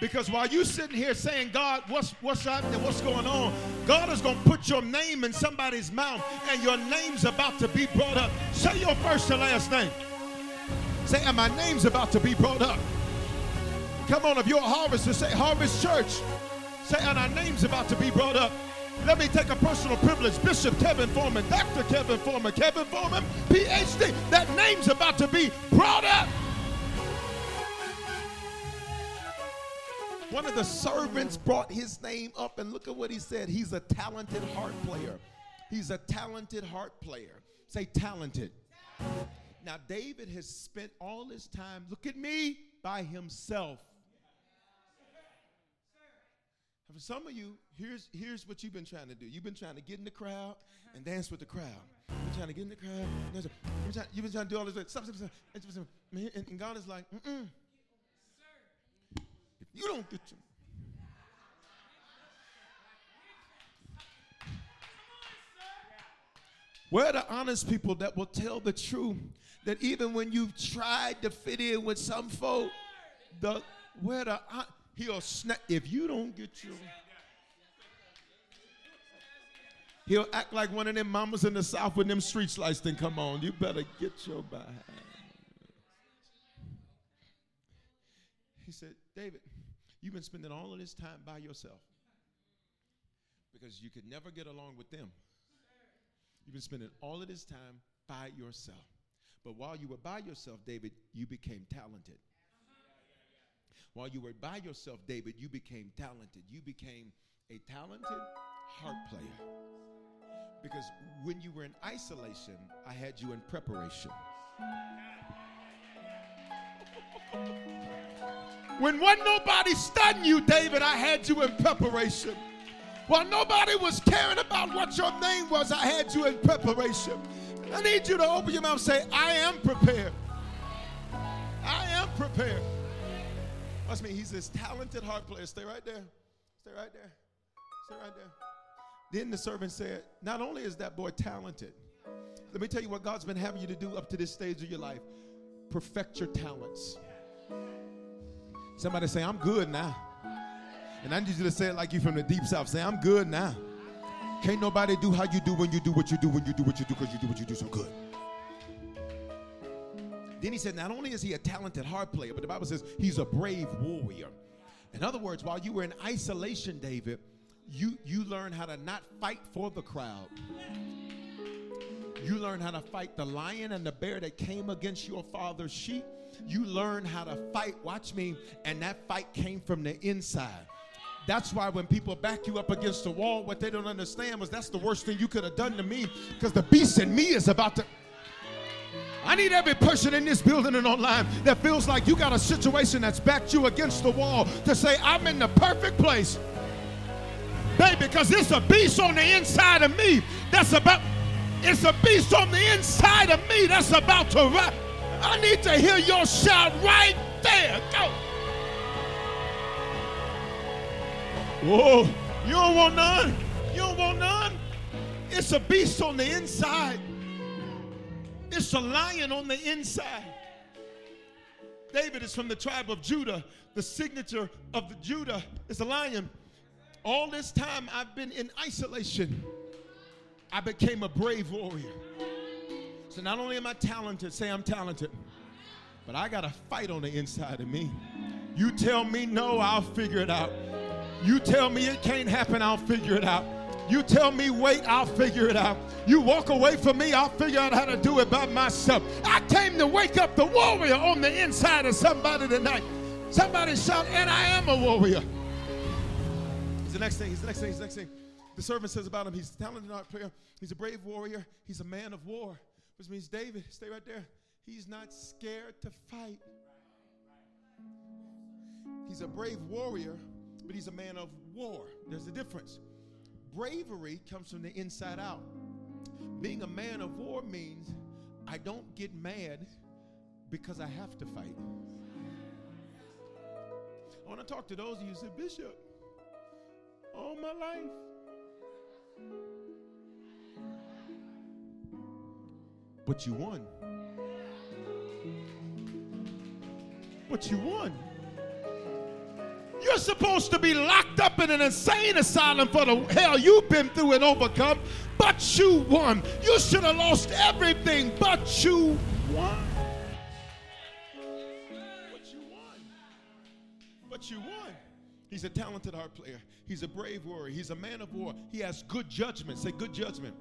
Because while you sitting here saying, God, what's what's happening, what's going on, God is gonna put your name in somebody's mouth, and your name's about to be brought up. Say your first and last name. Say, and my name's about to be brought up. Come on, if you're a harvester, say Harvest Church. Say, and our name's about to be brought up. Let me take a personal privilege. Bishop Kevin Foreman, Dr. Kevin Foreman, Kevin Foreman, PhD. That name's about to be brought up. One of the servants brought his name up, and look at what he said. He's a talented harp player. He's a talented harp player. Say talented. Now, David has spent all his time, look at me, by himself. For some of you, here's, here's what you've been trying to do. You've been trying to get in the crowd and dance with the crowd. You've been trying to get in the crowd. You've been trying, you've been trying to do all this. Stop. And God is like, mm-mm. You don't get your Where are the honest people that will tell the truth that even when you've tried to fit in with some folk, the where the he'll snap if you don't get your He'll act like one of them mamas in the south with them street lights. Then come on, you better get your behind. He said, David, you've been spending all of this time by yourself because you could never get along with them. You've been spending all of this time by yourself. But while you were by yourself, David, you became talented. While you were by yourself, David, you became talented. You became a talented harp player. Because when you were in isolation, I had you in preparation. when wasn't nobody studying you, David, I had you in preparation. While nobody was caring about what your name was, I had you in preparation. I need you to open your mouth and say, I am prepared. I am prepared. Watch me. He's this talented harp player. Stay right there. Stay right there. Stay right there. Then the servant said, Not only is that boy talented, let me tell you what God's been having you to do up to this stage of your life perfect your talents. Somebody say, I'm good now. And I need you to say it like you from the deep south. Say, I'm good now. Can't nobody do how you do when you do what you do when you do what you do because you do what you do so good. Then he said, not only is he a talented harp player, but the Bible says he's a brave warrior. In other words, while you were in isolation, David, you, you learned how to not fight for the crowd. You learn how to fight the lion and the bear that came against your father's sheep. You learn how to fight, watch me, and that fight came from the inside. That's why when people back you up against the wall, what they don't understand was that's the worst thing you could have done to me because the beast in me is about to. I need every person in this building and online that feels like you got a situation that's backed you against the wall to say, I'm in the perfect place. Baby, because it's a beast on the inside of me that's about, it's a beast on the inside of me that's about to rise. I need to hear your shout right there. Go. Whoa, you don't want none. You don't want none. It's a beast on the inside. It's a lion on the inside. David is from the tribe of Judah. The signature of the Judah is a lion. All this time I've been in isolation. I became a brave warrior. So not only am I talented, say I'm talented, but I got a fight on the inside of me. You tell me no, I'll figure it out. You tell me it can't happen, I'll figure it out. You tell me wait, I'll figure it out. You walk away from me, I'll figure out how to do it by myself. I came to wake up the warrior on the inside of somebody tonight. Somebody shout, and I am a warrior. He's the next thing, he's the next thing, he's the next thing. The servant says about him, he's talented art player, he's a brave warrior, he's a man of war. Which means David, stay right there. He's not scared to fight. He's a brave warrior but he's a man of war. There's a difference. Bravery comes from the inside out. Being a man of war means I don't get mad because I have to fight. I want to talk to those of you who say, Bishop, all my life, but you won. But you won. You're supposed to be locked up in an insane asylum for the hell you've been through and overcome, but you won. You should have lost everything, but you won. But you won. But you want. He's a talented art player. He's a brave warrior. He's a man of war. He has good judgment. Say good judgment.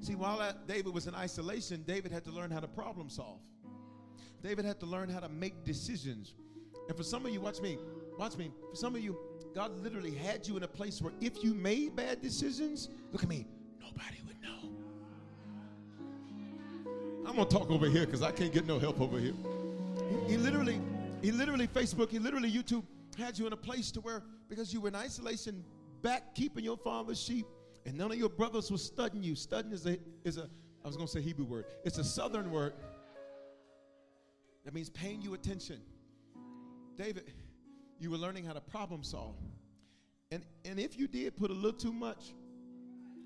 See, while David was in isolation, David had to learn how to problem solve. David had to learn how to make decisions. And for some of you, watch me, watch me. For some of you, God literally had you in a place where if you made bad decisions, look at me, nobody would know. I'm gonna talk over here because I can't get no help over here. He, he literally, he literally Facebook, he literally YouTube had you in a place to where because you were in isolation, back keeping your father's sheep, and none of your brothers was studying you. Studying is a is a I was gonna say Hebrew word. It's a southern word. That means paying you attention. David, you were learning how to problem solve. And and if you did put a little too much,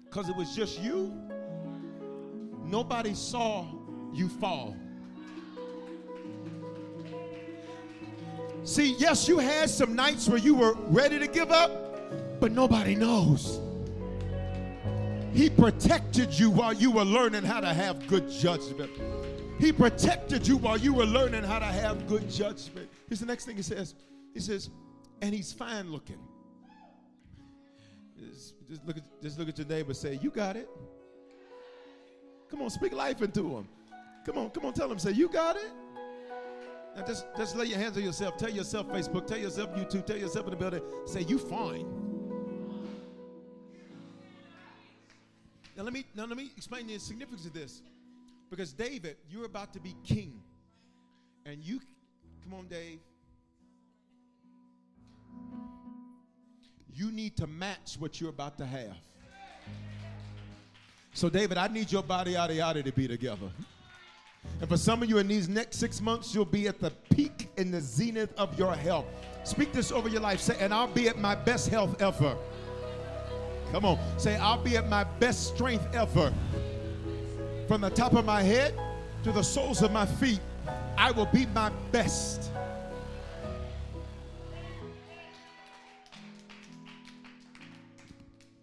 because it was just you, nobody saw you fall. See, yes, you had some nights where you were ready to give up, but nobody knows. He protected you while you were learning how to have good judgment. He protected you while you were learning how to have good judgment. Here's the next thing he says. He says, and he's fine looking. Just, just look, at, just look at your neighbor say, You got it. Come on, speak life into him. Come on, come on, tell him, say, You got it. Now just, just lay your hands on yourself. Tell yourself Facebook. Tell yourself YouTube. Tell yourself in the building. Say, You fine. Now let me now let me explain the significance of this. Because David, you're about to be king. And you come on, Dave. You need to match what you're about to have. So, David, I need your body yada yada to be together. And for some of you in these next six months, you'll be at the peak in the zenith of your health. Speak this over your life. Say, and I'll be at my best health ever. Come on. Say, I'll be at my best strength ever. From the top of my head to the soles of my feet, I will be my best.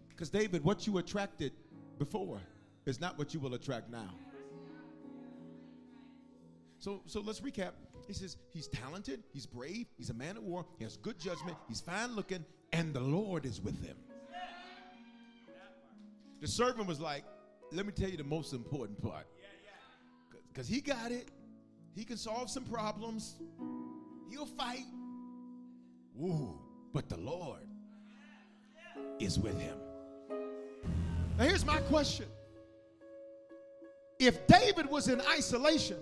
Because, David, what you attracted before is not what you will attract now. So, so let's recap. He says he's talented, he's brave, he's a man of war, he has good judgment, he's fine looking, and the Lord is with him. The servant was like, let me tell you the most important part. Because he got it. He can solve some problems. He'll fight. Ooh, but the Lord is with him. Now, here's my question If David was in isolation,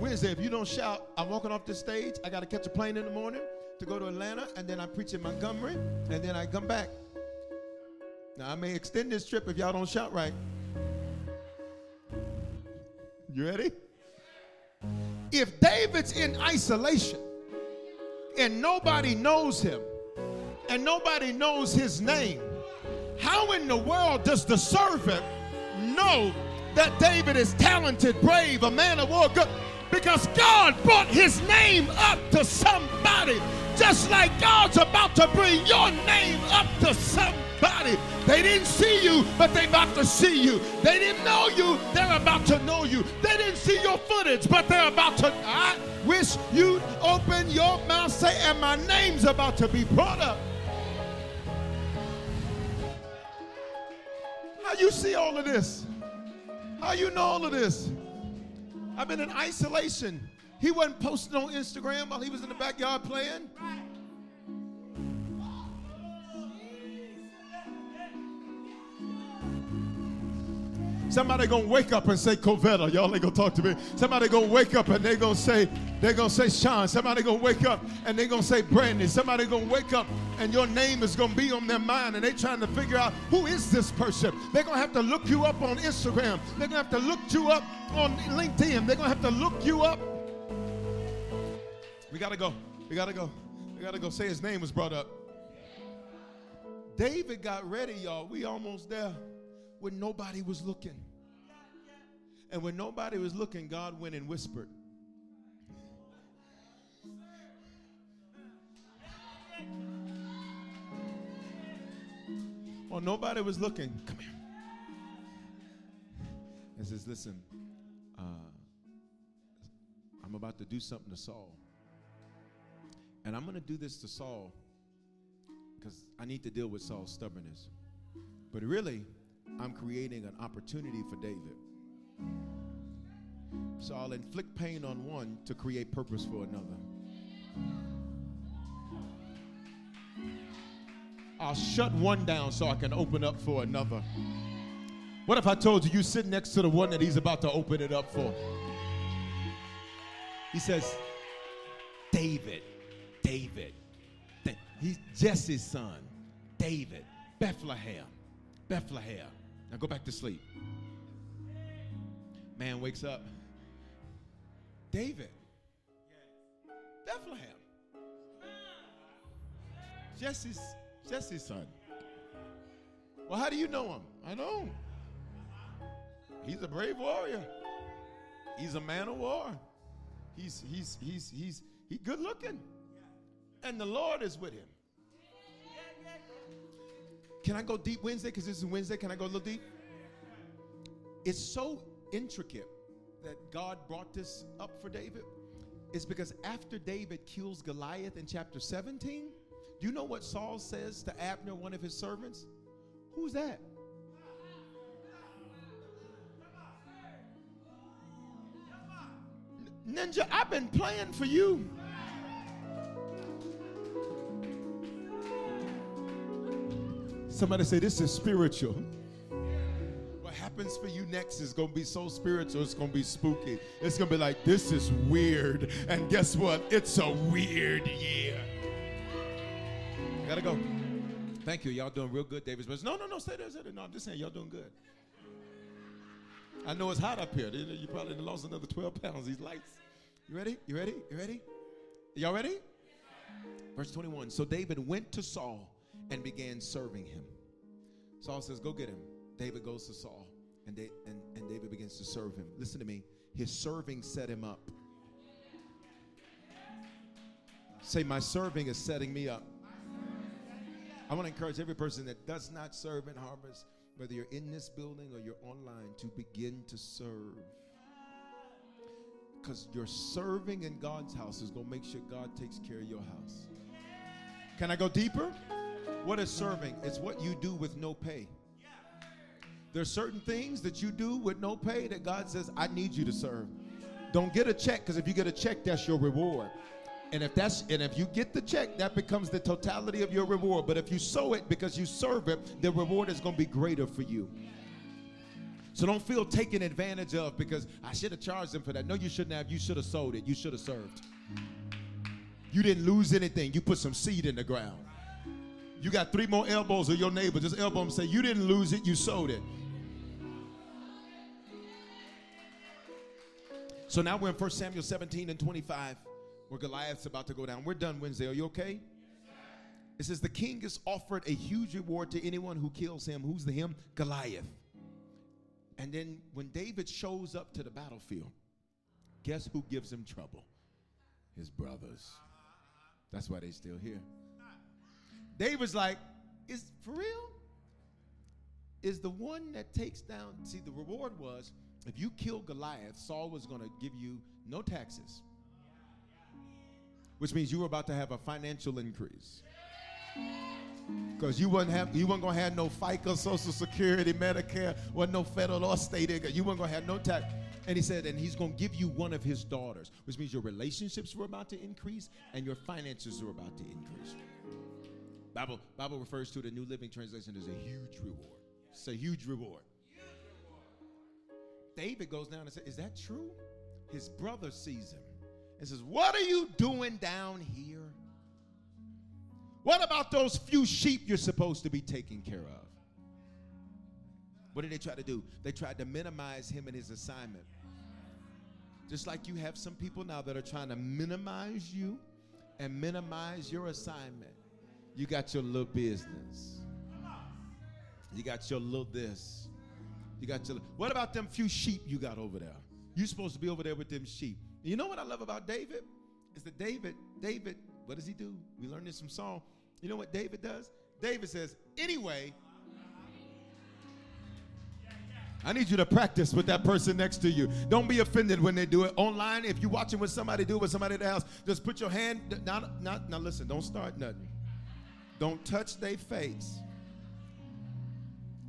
Wednesday, if you don't shout, I'm walking off the stage, I got to catch a plane in the morning to go to Atlanta, and then I preach in Montgomery, and then I come back. Now, I may extend this trip if y'all don't shout right. You ready? If David's in isolation and nobody knows him and nobody knows his name, how in the world does the servant know that David is talented, brave, a man of war? Good. Because God brought his name up to somebody, just like God's about to bring your name up to somebody. They didn't see you, but they're about to see you. They didn't know you, they're about to know you. They didn't see your footage, but they're about to. I wish you'd open your mouth, say, and my name's about to be brought up. How you see all of this? How you know all of this? I've been in isolation. He wasn't posting on Instagram while he was in the backyard playing. Somebody gonna wake up and say Covetta. Y'all ain't gonna talk to me. Somebody gonna wake up and they gonna say, they gonna say Sean. Somebody gonna wake up and they gonna say Brandon. Somebody gonna wake up and your name is gonna be on their mind and they trying to figure out who is this person. They're gonna have to look you up on Instagram. They're gonna have to look you up on LinkedIn. They're gonna have to look you up. We gotta go. We gotta go. We gotta go. Say his name was brought up. David got ready, y'all. We almost there when nobody was looking. And when nobody was looking, God went and whispered. Well, nobody was looking. Come here. And says, Listen, uh, I'm about to do something to Saul. And I'm going to do this to Saul because I need to deal with Saul's stubbornness. But really, I'm creating an opportunity for David. So I'll inflict pain on one to create purpose for another. I'll shut one down so I can open up for another. What if I told you you sit next to the one that he's about to open it up for? He says, David, David. He's Jesse's son, David, Bethlehem, Bethlehem. Now go back to sleep. Man wakes up. David, Bethlehem. Jesse's Jesse's son. Well, how do you know him? I know him. He's a brave warrior. He's a man of war. He's he's he's he's he good looking. And the Lord is with him. Can I go deep Wednesday? Because this is Wednesday. Can I go a little deep? It's so intricate that God brought this up for David. It's because after David kills Goliath in chapter 17, do you know what Saul says to Abner, one of his servants? Who's that? Ninja, I've been playing for you. Somebody say, This is spiritual. What happens for you next is going to be so spiritual, it's going to be spooky. It's going to be like, This is weird. And guess what? It's a weird year. Gotta go. Thank you. Y'all doing real good, Davis. But no, no, no, stay there, stay there. No, I'm just saying, y'all doing good. I know it's hot up here. You probably lost another 12 pounds. These lights. You ready? You ready? You ready? Y'all ready? Verse 21. So David went to Saul and began serving him. Saul says, Go get him. David goes to Saul, and, they, and, and David begins to serve him. Listen to me. His serving set him up. Say, My serving is setting me up. I want to encourage every person that does not serve in Harvest, whether you're in this building or you're online, to begin to serve. Because your serving in God's house is going to make sure God takes care of your house. Can I go deeper? What is serving? It's what you do with no pay. There's certain things that you do with no pay that God says, I need you to serve. Don't get a check, because if you get a check, that's your reward. And if that's and if you get the check, that becomes the totality of your reward. But if you sow it because you serve it, the reward is going to be greater for you. So don't feel taken advantage of because I should have charged them for that. No, you shouldn't have. You should have sold it. You should have served. You didn't lose anything. You put some seed in the ground. You got three more elbows of your neighbor. Just elbow them say, You didn't lose it, you sold it. So now we're in 1 Samuel 17 and 25, where Goliath's about to go down. We're done Wednesday. Are you okay? It says, The king is offered a huge reward to anyone who kills him. Who's the him? Goliath. And then when David shows up to the battlefield, guess who gives him trouble? His brothers. That's why they're still here. David's like, is for real? Is the one that takes down, see, the reward was if you kill Goliath, Saul was going to give you no taxes, which means you were about to have a financial increase. Because you wasn't have you weren't gonna have no FICA, Social Security, Medicare, wasn't no federal or state income. You weren't gonna have no tax. And he said, and he's gonna give you one of his daughters, which means your relationships were about to increase and your finances were about to increase. Bible, Bible refers to the New Living Translation as a huge reward. It's a huge reward. David goes down and says, Is that true? His brother sees him and says, What are you doing down here? What about those few sheep you're supposed to be taking care of? What did they try to do? They tried to minimize him and his assignment. Just like you have some people now that are trying to minimize you and minimize your assignment. You got your little business. You got your little this. You got your. What about them few sheep you got over there? You're supposed to be over there with them sheep. You know what I love about David? Is that David, David, what does he do? We learned this from Saul. You know what David does? David says, anyway, I need you to practice with that person next to you. Don't be offended when they do it. Online, if you're watching with somebody do it with somebody house, just put your hand. Not, not, now listen, don't start nothing. Don't touch their face.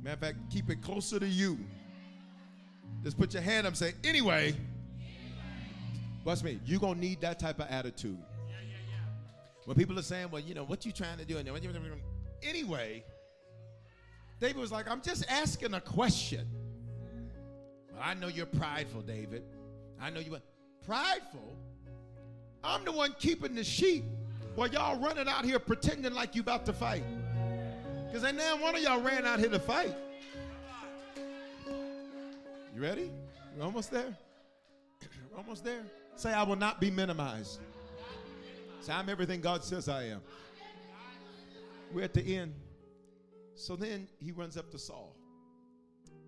Matter of fact, keep it closer to you. Just put your hand up and say, anyway. Watch me. You're going to need that type of attitude. When people are saying, well, you know, what you trying to do? Anyway, David was like, I'm just asking a question. Well, I know you're prideful, David. I know you are prideful. I'm the one keeping the sheep while y'all running out here pretending like you about to fight. Because ain't now one of y'all ran out here to fight. You ready? We're almost there. We're almost there. Say, I will not be minimized. Say, I'm everything God says I am. We're at the end. So then he runs up to Saul.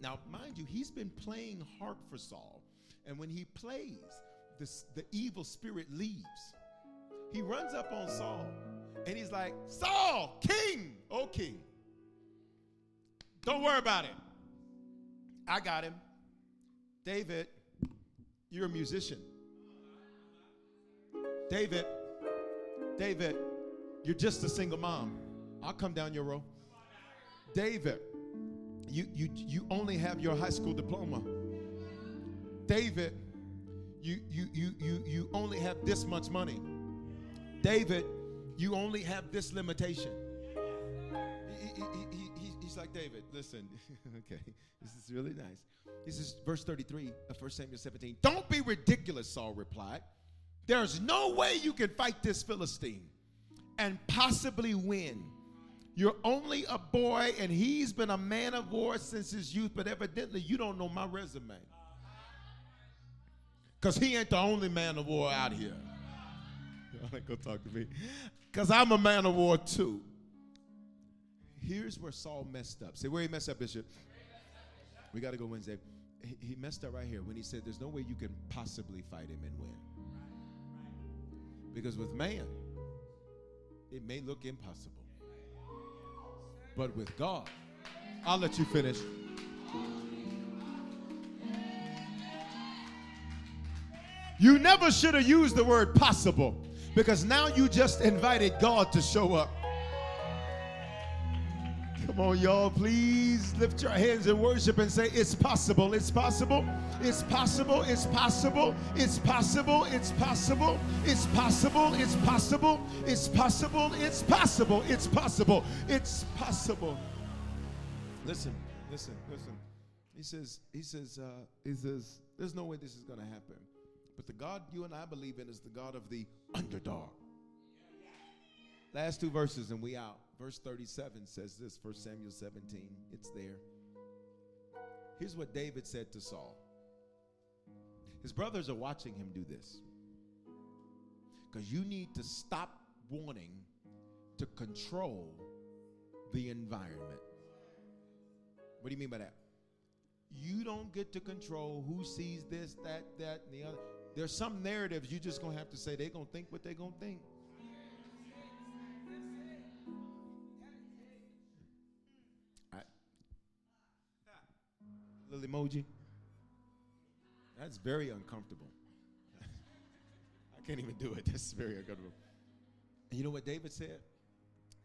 Now, mind you, he's been playing harp for Saul. And when he plays, this, the evil spirit leaves. He runs up on Saul and he's like, Saul, king, oh king. Don't worry about it. I got him. David, you're a musician. David, David, you're just a single mom. I'll come down your row. David, you, you, you only have your high school diploma. David, you, you, you, you, you only have this much money. David, you only have this limitation. He, he, he, he's like, David, listen, okay, this is really nice. This is verse 33 of 1 Samuel 17. Don't be ridiculous, Saul replied. There's no way you can fight this Philistine and possibly win. You're only a boy, and he's been a man of war since his youth, but evidently you don't know my resume. Because he ain't the only man of war out here. Ain't gonna talk to me. Because I'm a man of war too. Here's where Saul messed up. Say, where he messed up, Bishop? We got to go Wednesday. He messed up right here when he said, There's no way you can possibly fight him and win. Because with man, it may look impossible. But with God, I'll let you finish. You never should have used the word possible because now you just invited God to show up. Come on, y'all, please lift your hands in worship and say, It's possible, it's possible, it's possible, it's possible, it's possible, it's possible, it's possible, it's possible, it's possible, it's possible, it's possible, it's possible. Listen, listen, listen. He says, he says, uh, he says, there's no way this is to happen. But the God you and I believe in is the God of the underdog. Last two verses and we out. Verse 37 says this, 1 Samuel 17. It's there. Here's what David said to Saul. His brothers are watching him do this. Because you need to stop wanting to control the environment. What do you mean by that? You don't get to control who sees this, that, that, and the other. There's some narratives you just gonna have to say they're gonna think what they're gonna think. little emoji. That's very uncomfortable. I can't even do it. That's very uncomfortable. And you know what David said?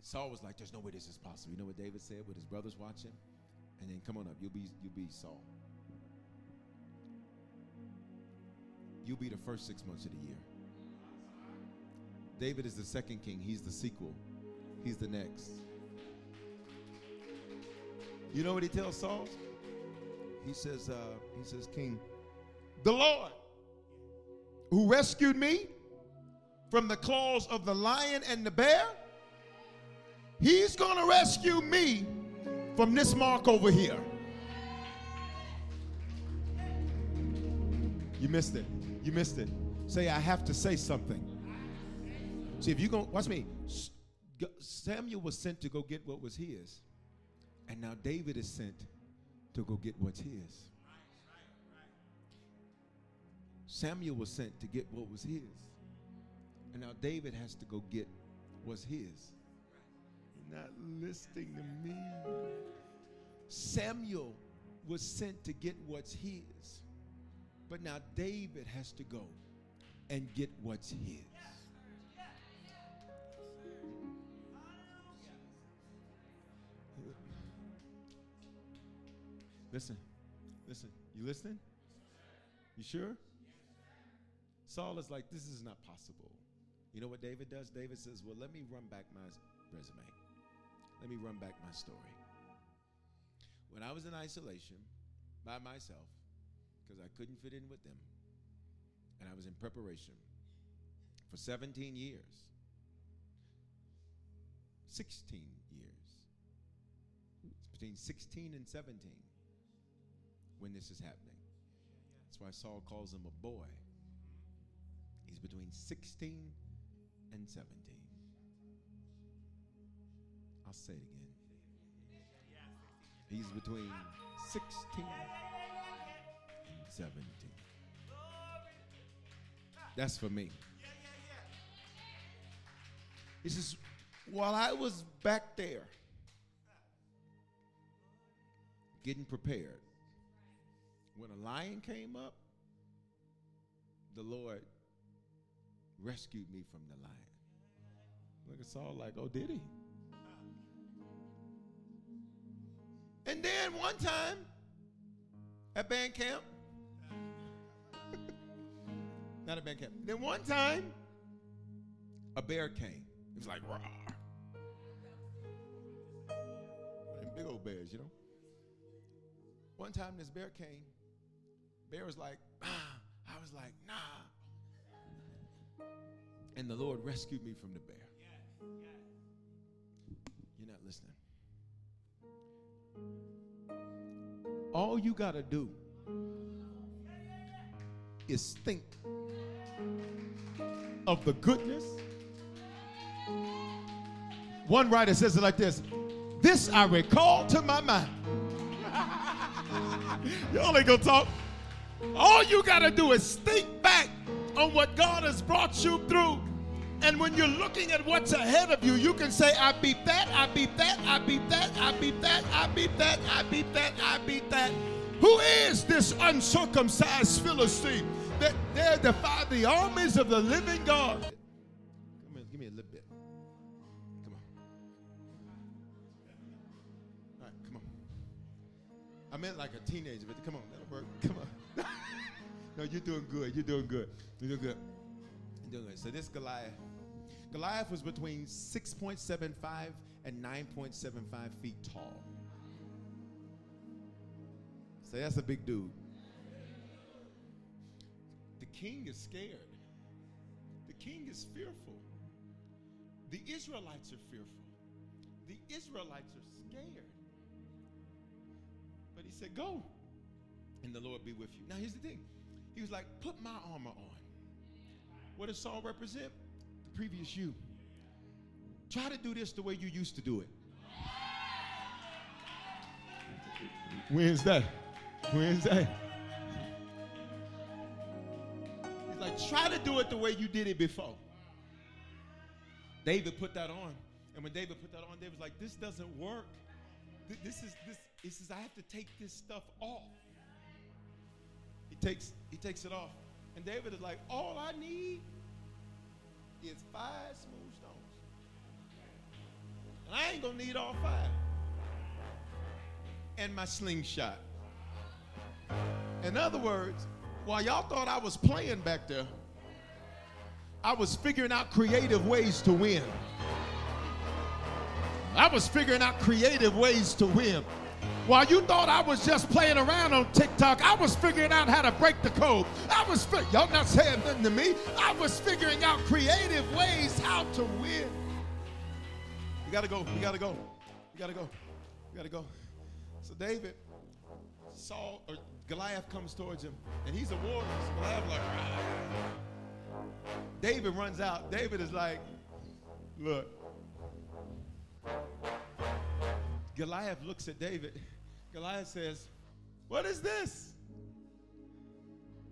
Saul was like, "There's no way this is possible." You know what David said with his brothers watching? And then come on up, you'll be you'll be Saul. You'll be the first six months of the year. David is the second king. He's the sequel. He's the next. You know what he tells Saul? he says, uh, he says, King, the Lord who rescued me from the claws of the lion and the bear, he's going to rescue me from this mark over here. You missed it. You missed it. Say, I have to say something. See, if you go, watch me. Samuel was sent to go get what was his, and now David is sent to go get what's his. Samuel was sent to get what was his. And now David has to go get what's his. You're not listening to me. Samuel was sent to get what's his. But now David has to go and get what's his. Listen, listen. You listening? You sure? Saul is like, this is not possible. You know what David does? David says, well, let me run back my resume. Let me run back my story. When I was in isolation by myself, because I couldn't fit in with them, and I was in preparation for 17 years, 16 years, it's between 16 and 17 when this is happening. That's why Saul calls him a boy. He's between 16 and 17. I'll say it again. He's between 16 and 17. That's for me. He says, while I was back there getting prepared, when a lion came up, the Lord rescued me from the lion. Look at Saul like, oh, did he? And then one time at band camp, not a bear camp, then one time a bear came. It was like, raw. Big old bears, you know. One time this bear came Bear was like, ah. I was like, nah. And the Lord rescued me from the bear. You're not listening. All you got to do is think of the goodness. One writer says it like this This I recall to my mind. Y'all ain't gonna talk. All you got to do is think back on what God has brought you through. And when you're looking at what's ahead of you, you can say, I beat that, I beat that, I beat that, I beat that, I beat that, I beat that, I beat that. Who is this uncircumcised Philistine dare defy the armies of the living God? Come on, give me a little bit. Come on. All right, come on. I meant like a teenager, but come on, that'll work. Come on. no, you're doing good. You're doing good. You're doing good. You're doing good. So this Goliath. Goliath was between 6.75 and 9.75 feet tall. So that's a big dude. King is scared. The king is fearful. The Israelites are fearful. The Israelites are scared. But he said, Go and the Lord be with you. Now, here's the thing He was like, Put my armor on. What does Saul represent? The previous you. Try to do this the way you used to do it. When's that? Try to do it the way you did it before. David put that on. And when David put that on, David was like, this doesn't work. This is this. He says, I have to take this stuff off He takes he takes it off. And David is like, all I need is five smooth stones. And I ain't gonna need all five. And my slingshot. In other words, while y'all thought I was playing back there, I was figuring out creative ways to win. I was figuring out creative ways to win. While you thought I was just playing around on TikTok, I was figuring out how to break the code. I was, fi- y'all not saying nothing to me. I was figuring out creative ways how to win. We gotta go. We gotta go. We gotta go. We gotta go. So David, Saul or Goliath comes towards him, and he's a warrior. So Goliath like, Rah. David runs out. David is like, look. Goliath looks at David. Goliath says, What is this?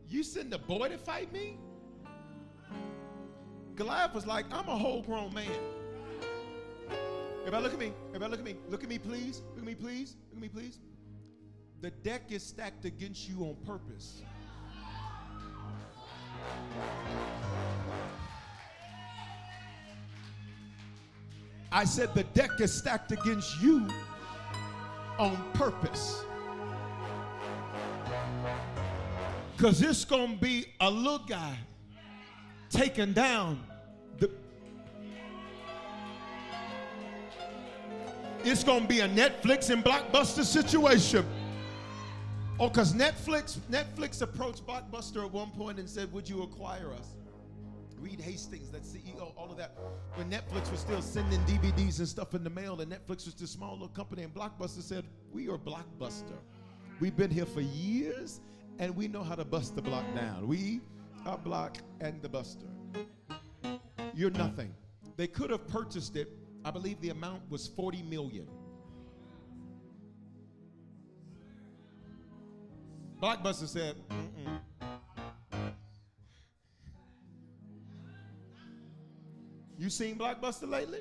You send a boy to fight me? Goliath was like, I'm a whole grown man. Everybody look at me. Everybody look at me. Look at me, please. Look at me, please. Look at me, please. The deck is stacked against you on purpose. I said the deck is stacked against you on purpose. Because it's going to be a little guy taking down the. It's going to be a Netflix and Blockbuster situation. Oh, because Netflix, Netflix approached Blockbuster at one point and said, Would you acquire us? Reed Hastings, that CEO, all of that. When Netflix was still sending DVDs and stuff in the mail, and Netflix was this small little company, and Blockbuster said, We are Blockbuster. We've been here for years, and we know how to bust the block down. We are Block and the Buster. You're nothing. They could have purchased it. I believe the amount was 40 million. Blockbuster said, Mm-mm. You seen Blockbuster lately?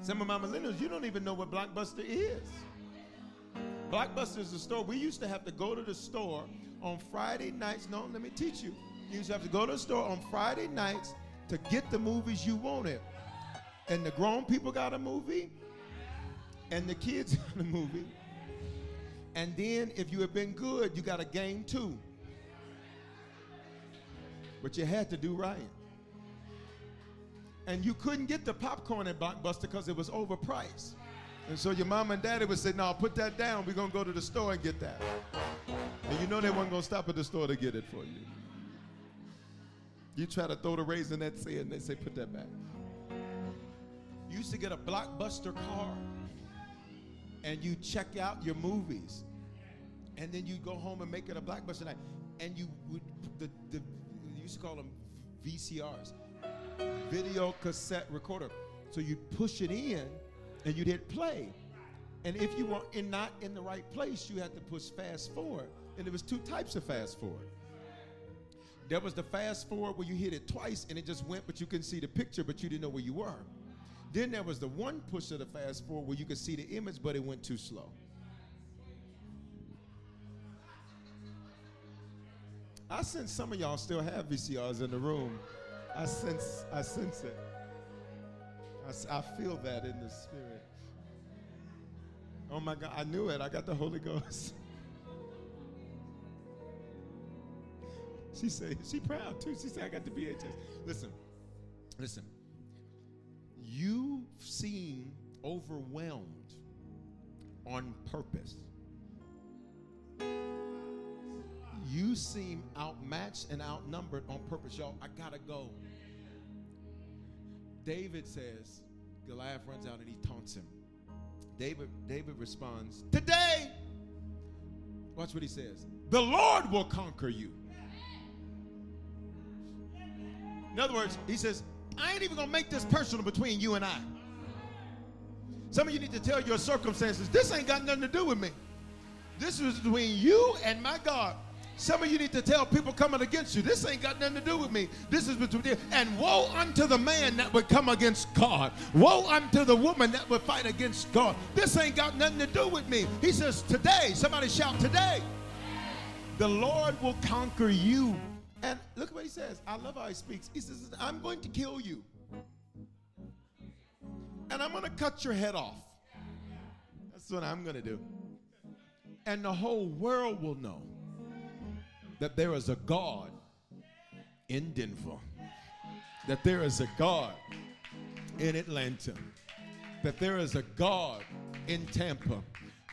Some of my millennials, you don't even know what Blockbuster is. Blockbuster is a store. We used to have to go to the store on Friday nights. No, let me teach you. You used to have to go to the store on Friday nights to get the movies you wanted. And the grown people got a movie, and the kids got a movie. And then, if you had been good, you got a game too. But you had to do right. And you couldn't get the popcorn at Blockbuster because it was overpriced. And so your mom and daddy would say, No, put that down. We're going to go to the store and get that. And you know they weren't going to stop at the store to get it for you. You try to throw the raisin in, that say, and they say, Put that back. You used to get a Blockbuster card and you check out your movies. And then you go home and make it a Blockbuster night. And you would, the, the, you used to call them VCRs video cassette recorder. So you'd push it in and you'd hit play. And if you were in not in the right place, you had to push fast forward. And there was two types of fast forward. There was the fast forward where you hit it twice and it just went, but you couldn't see the picture, but you didn't know where you were. Then there was the one push of the fast forward where you could see the image, but it went too slow. I sense some of y'all still have VCRs in the room. I sense, I sense it. I, I feel that in the spirit. Oh my God, I knew it. I got the Holy Ghost. she said, she proud too. She said, I got the VHS. Listen, listen. You seem overwhelmed on purpose. You seem outmatched and outnumbered on purpose. Y'all, I gotta go. David says, Goliath runs out and he taunts him. David, David responds, Today, watch what he says. The Lord will conquer you. In other words, he says, I ain't even gonna make this personal between you and I. Some of you need to tell your circumstances, this ain't got nothing to do with me. This is between you and my God. Some of you need to tell people coming against you, this ain't got nothing to do with me. This is between you. And woe unto the man that would come against God. Woe unto the woman that would fight against God. This ain't got nothing to do with me. He says, today, somebody shout, today, the Lord will conquer you. And look what he says. I love how he speaks. He says, I'm going to kill you. And I'm going to cut your head off. That's what I'm going to do. And the whole world will know that there is a God in Denver, that there is a God in Atlanta, that there is a God in Tampa,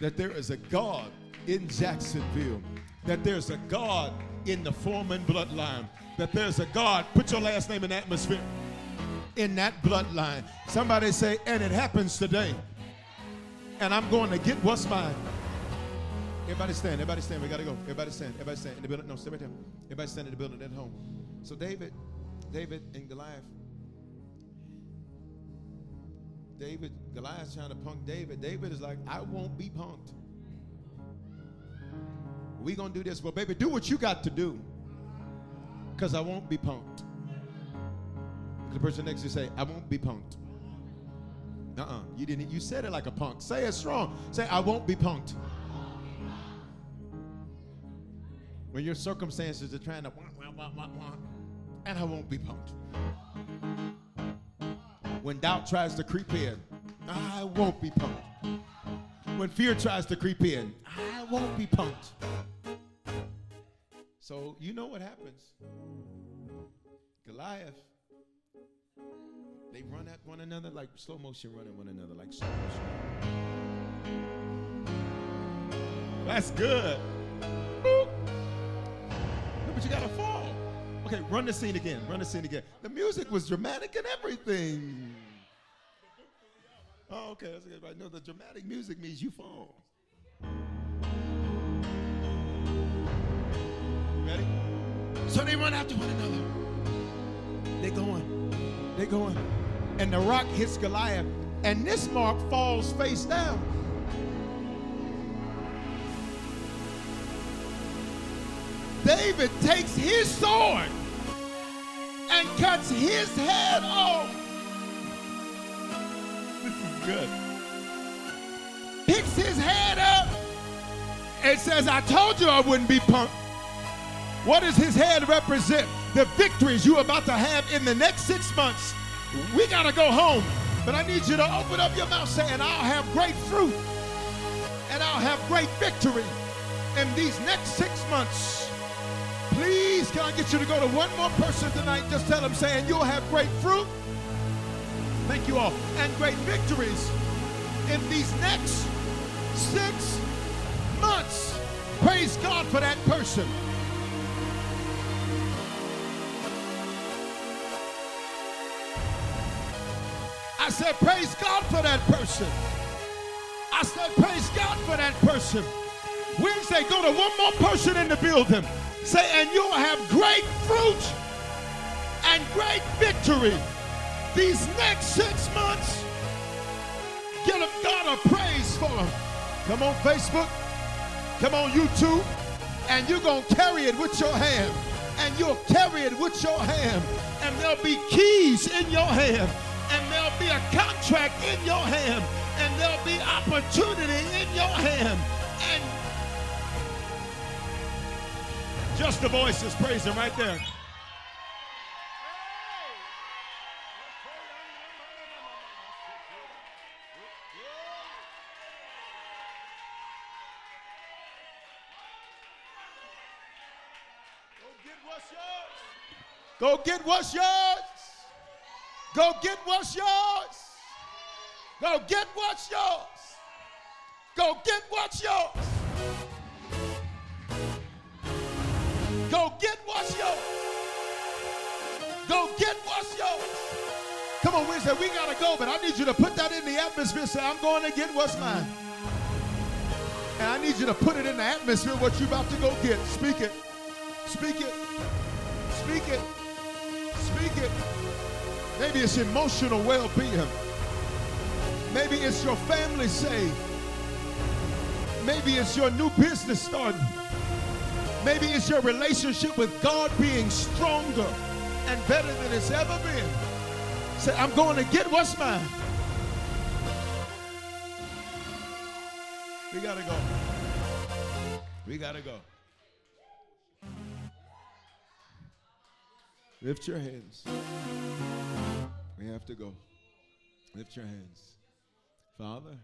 that there is a God in Jacksonville, that there's a God in the Foreman bloodline, that there's a God, put your last name in atmosphere, in that bloodline. Somebody say, and it happens today. And I'm going to get what's mine. Everybody stand. Everybody stand. We gotta go. Everybody stand. Everybody stand in the building. No, stay right there. Everybody stand in the building at home. So David, David and Goliath. David, Goliath's trying to punk David. David is like, I won't be punked we gonna do this. Well, baby, do what you got to do. Cause I won't be punked. The person next to you say, I won't be punked. Uh-uh. You didn't you said it like a punk. Say it strong. Say, I won't be punked. When your circumstances are trying to wah, wah, wah, and I won't be punked. When doubt tries to creep in, I won't be punked. Mm-hmm. When fear tries to creep in, I won't be punked. So you know what happens. Goliath, they run at one another like slow motion running one another like slow motion. That's good. Boop. But you gotta fall. Okay, run the scene again. Run the scene again. The music was dramatic and everything. Oh, okay, that's good. Right. No, the dramatic music means you fall. Ready? So they run after one another. They going. They going. And the rock hits Goliath. And this mark falls face down. David takes his sword and cuts his head off. Good. Picks his head up and says, I told you I wouldn't be punked. What does his head represent? The victories you're about to have in the next six months. We got to go home. But I need you to open up your mouth saying, I'll have great fruit and I'll have great victory in these next six months. Please, can I get you to go to one more person tonight? Just tell them saying, You'll have great fruit. Thank you all. And great victories in these next six months. Praise God for that person. I said, Praise God for that person. I said, Praise God for that person. Wednesday, go to one more person in the building. Say, and you'll have great fruit and great victory these next six months. Give God a praise for them. Come on, Facebook. Come on, YouTube. And you're going to carry it with your hand. And you'll carry it with your hand. And there'll be keys in your hand. And there'll be a contract in your hand. And there'll be opportunity in your hand. And just the voices praising right there. Go get what's yours. Go get what's yours. Go get what's yours. Go get what's yours. Go get what's yours. Go get what's yours. Come on, Wednesday, we gotta go, but I need you to put that in the atmosphere. Say, I'm going to get what's mine. And I need you to put it in the atmosphere what you're about to go get. Speak it. Speak it. Speak it. Speak it. Maybe it's emotional well being. Maybe it's your family saved. Maybe it's your new business starting. Maybe it's your relationship with God being stronger and better than it's ever been. Say, I'm going to get what's mine. We got to go. We got to go. Lift your hands. We have to go. Lift your hands. Father,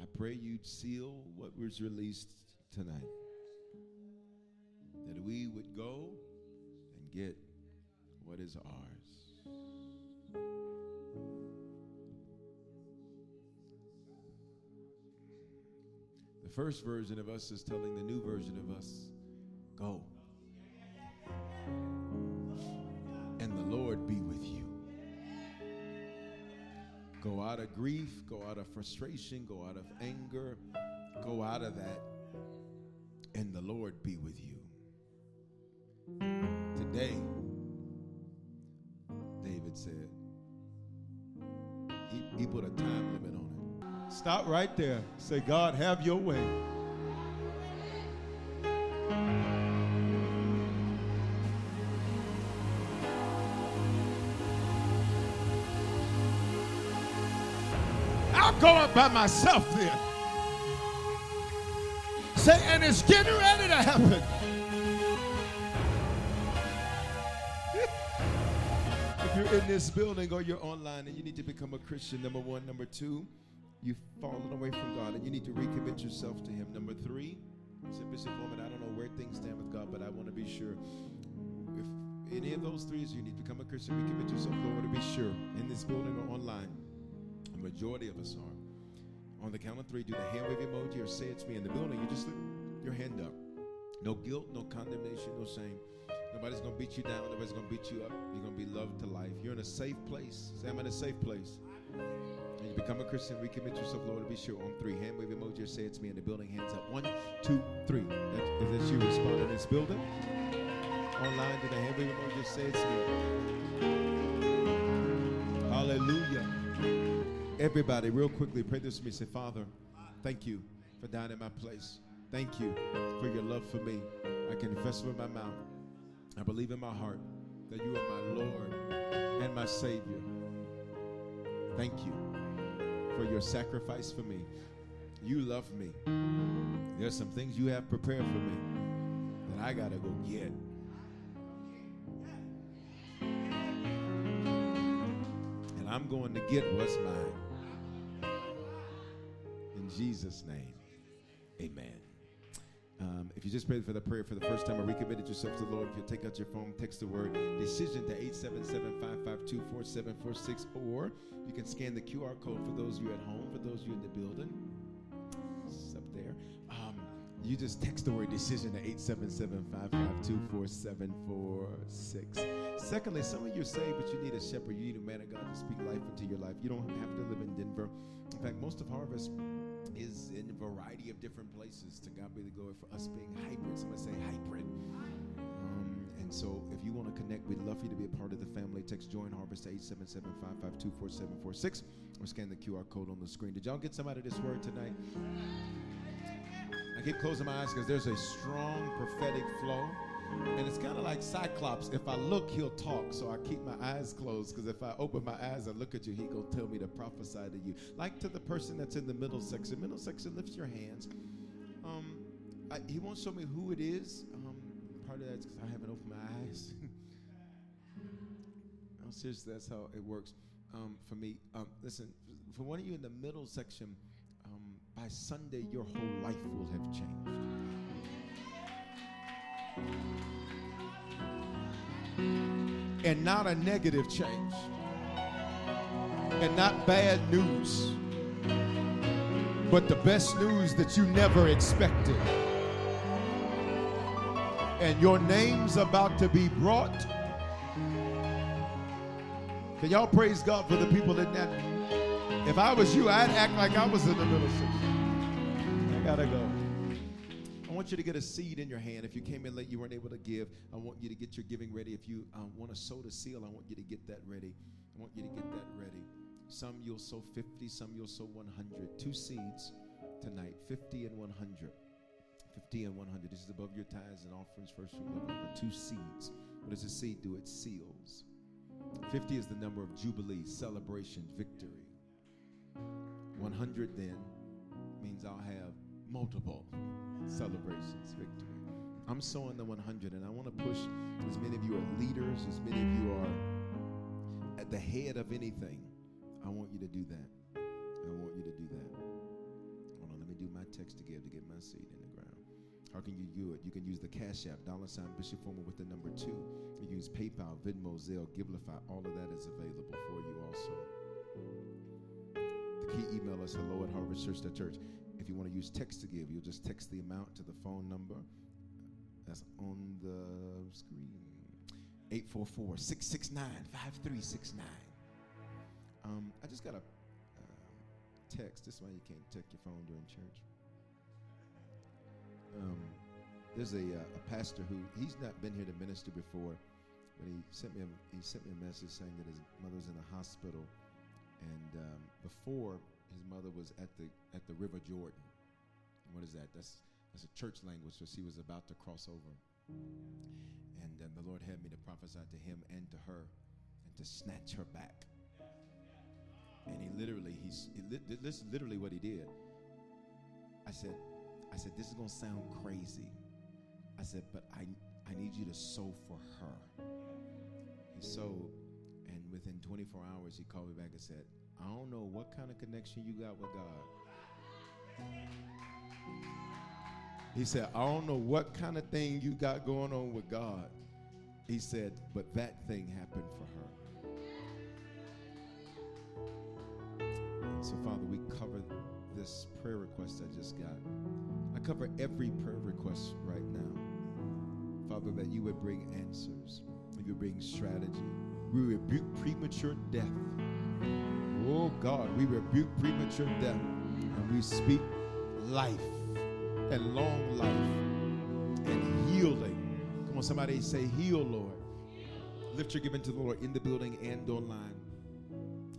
I pray you'd seal what was released tonight. That we would go and get what is ours. The first version of us is telling the new version of us, go. And the Lord be with you. Go out of grief, go out of frustration, go out of anger, go out of that, and the Lord be with you. Today, David said, he, he put a time limit on it. Stop right there. Say, God, have your way. going by myself then. Say, and it's getting ready to happen. if you're in this building or you're online and you need to become a Christian, number one. Number two, you've fallen away from God and you need to recommit yourself to Him. Number three, say, Woman, I don't know where things stand with God, but I want to be sure. If any of those three is you need to become a Christian, recommit yourself, Lord, to be sure in this building or online. The majority of us are. On the count of three, do the hand wave emoji or say it's me in the building. You just lift your hand up. No guilt, no condemnation, no shame. Nobody's going to beat you down. Nobody's going to beat you up. You're going to be loved to life. You're in a safe place. Say, I'm in a safe place. And you become a Christian, recommit yourself, Lord, to be sure. On three, hand wave emoji or say it's me in the building. Hands up. One, two, three. That, that's you, responding in this building. Online, to the hand wave emoji or say it's me. Hallelujah. Everybody, real quickly, pray this with me. Say, Father, thank you for dying in my place. Thank you for your love for me. I confess with my mouth. I believe in my heart that you are my Lord and my Savior. Thank you for your sacrifice for me. You love me. There's some things you have prepared for me that I got to go get. And I'm going to get what's mine. In Jesus' name, amen. Um, if you just prayed for the prayer for the first time or recommitted yourself to the Lord, if you take out your phone, text the word decision to 877-552-4746, or you can scan the QR code for those of you at home, for those of you in the building. It's up there. Um, you just text the word decision to 877-552-4746. Secondly, some of you are saved, but you need a shepherd. You need a man of God to speak life into your life. You don't have to live in Denver. In fact, most of Harvest is in a variety of different places. To God be the glory for us being hybrid. Somebody say hybrid. Um, and so if you want to connect, we'd love for you to be a part of the family. Text Join Harvest to 877-552-4746 or scan the QR code on the screen. Did y'all get some out of this word tonight? I keep closing my eyes because there's a strong prophetic flow. And it's kind of like Cyclops. If I look, he'll talk. So I keep my eyes closed because if I open my eyes and look at you, he going to tell me to prophesy to you. Like to the person that's in the middle section. Middle section, lift your hands. Um, I, he won't show me who it is. Um, part of that's because I haven't opened my eyes. no, seriously, that's how it works um, for me. Um, listen, for one of you in the middle section, um, by Sunday, your whole life will have changed. And not a negative change. And not bad news. But the best news that you never expected. And your name's about to be brought. Can y'all praise God for the people in that? If I was you, I'd act like I was in the middle section. I gotta go. Want you to get a seed in your hand. If you came in late, you weren't able to give. I want you to get your giving ready. If you um, want to sow the seal, I want you to get that ready. I want you to get that ready. Some you'll sow 50, some you'll sow 100. Two seeds tonight 50 and 100. 50 and 100. This is above your tithes and offerings, first fruit, love offer. Two seeds. What does a seed do? It seals. 50 is the number of jubilee, celebration, victory. 100 then means I'll have multiple celebrations, victory. I'm sowing the 100, and I want to push as many of you are leaders, as many of you are at the head of anything. I want you to do that. I want you to do that. Hold on, let me do my text to give to get my seed in the ground. How can you do it? You can use the Cash App, dollar sign Bishop Foreman with the number two. You use PayPal, Venmo, Zelle, Givelify. All of that is available for you also. The key email is hello at harvestchurch.church. If you want to use text to give, you'll just text the amount to the phone number that's on the screen 844 669 5369. Um, I just got a uh, text. This is why you can't check your phone during church. Um, there's a, uh, a pastor who he's not been here to minister before, but he sent me a, he sent me a message saying that his mother's in the hospital, and um, before his mother was at the at the River Jordan. What is that? That's that's a church language, so she was about to cross over, and um, the Lord had me to prophesy to him and to her, and to snatch her back. And he literally, he's he li- this is literally what he did. I said, I said, this is gonna sound crazy. I said, but I I need you to sow for her. He sowed, and within 24 hours, he called me back and said, I don't know what kind of connection you got with God. He said, I don't know what kind of thing you got going on with God. He said, but that thing happened for her. So, Father, we cover this prayer request I just got. I cover every prayer request right now. Father, that you would bring answers, you would bring strategy. We rebuke premature death. Oh God, we rebuke premature death and we speak life and long life and healing. Come on, somebody say, Heal, Lord. Lift your giving to the Lord in the building and online.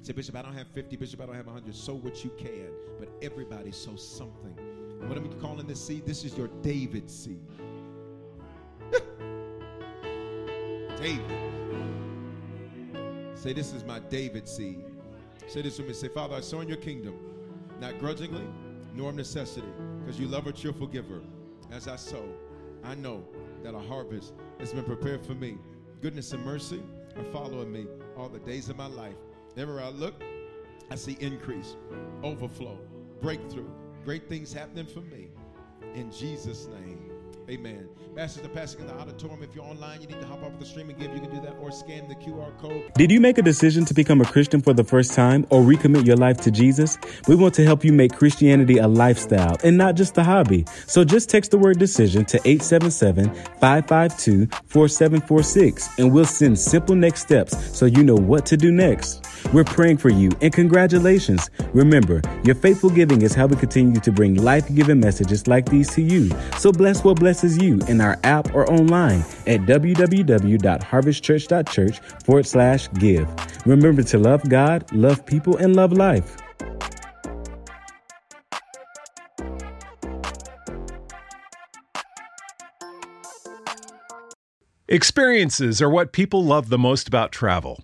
Say, Bishop, I don't have 50. Bishop, I don't have 100. Sow what you can, but everybody sow something. What am I calling this seed? This is your David seed. David. Say, This is my David seed. Say this with me. Say, Father, I sow in your kingdom, not grudgingly, nor of necessity, because you love a cheerful giver. As I sow, I know that a harvest has been prepared for me. Goodness and mercy are following me all the days of my life. Everywhere I look, I see increase, overflow, breakthrough, great things happening for me. In Jesus' name. Amen. Masters are passing in the auditorium. If you're online, you need to hop off the stream and give. You can do that or scan the QR code. Did you make a decision to become a Christian for the first time or recommit your life to Jesus? We want to help you make Christianity a lifestyle and not just a hobby. So just text the word decision to 877-552-4746 and we'll send simple next steps so you know what to do next. We're praying for you and congratulations. Remember, your faithful giving is how we continue to bring life-giving messages like these to you. So bless what blesses you in our app or online at www.harvestchurch.church forward slash give. Remember to love God, love people, and love life. Experiences are what people love the most about travel.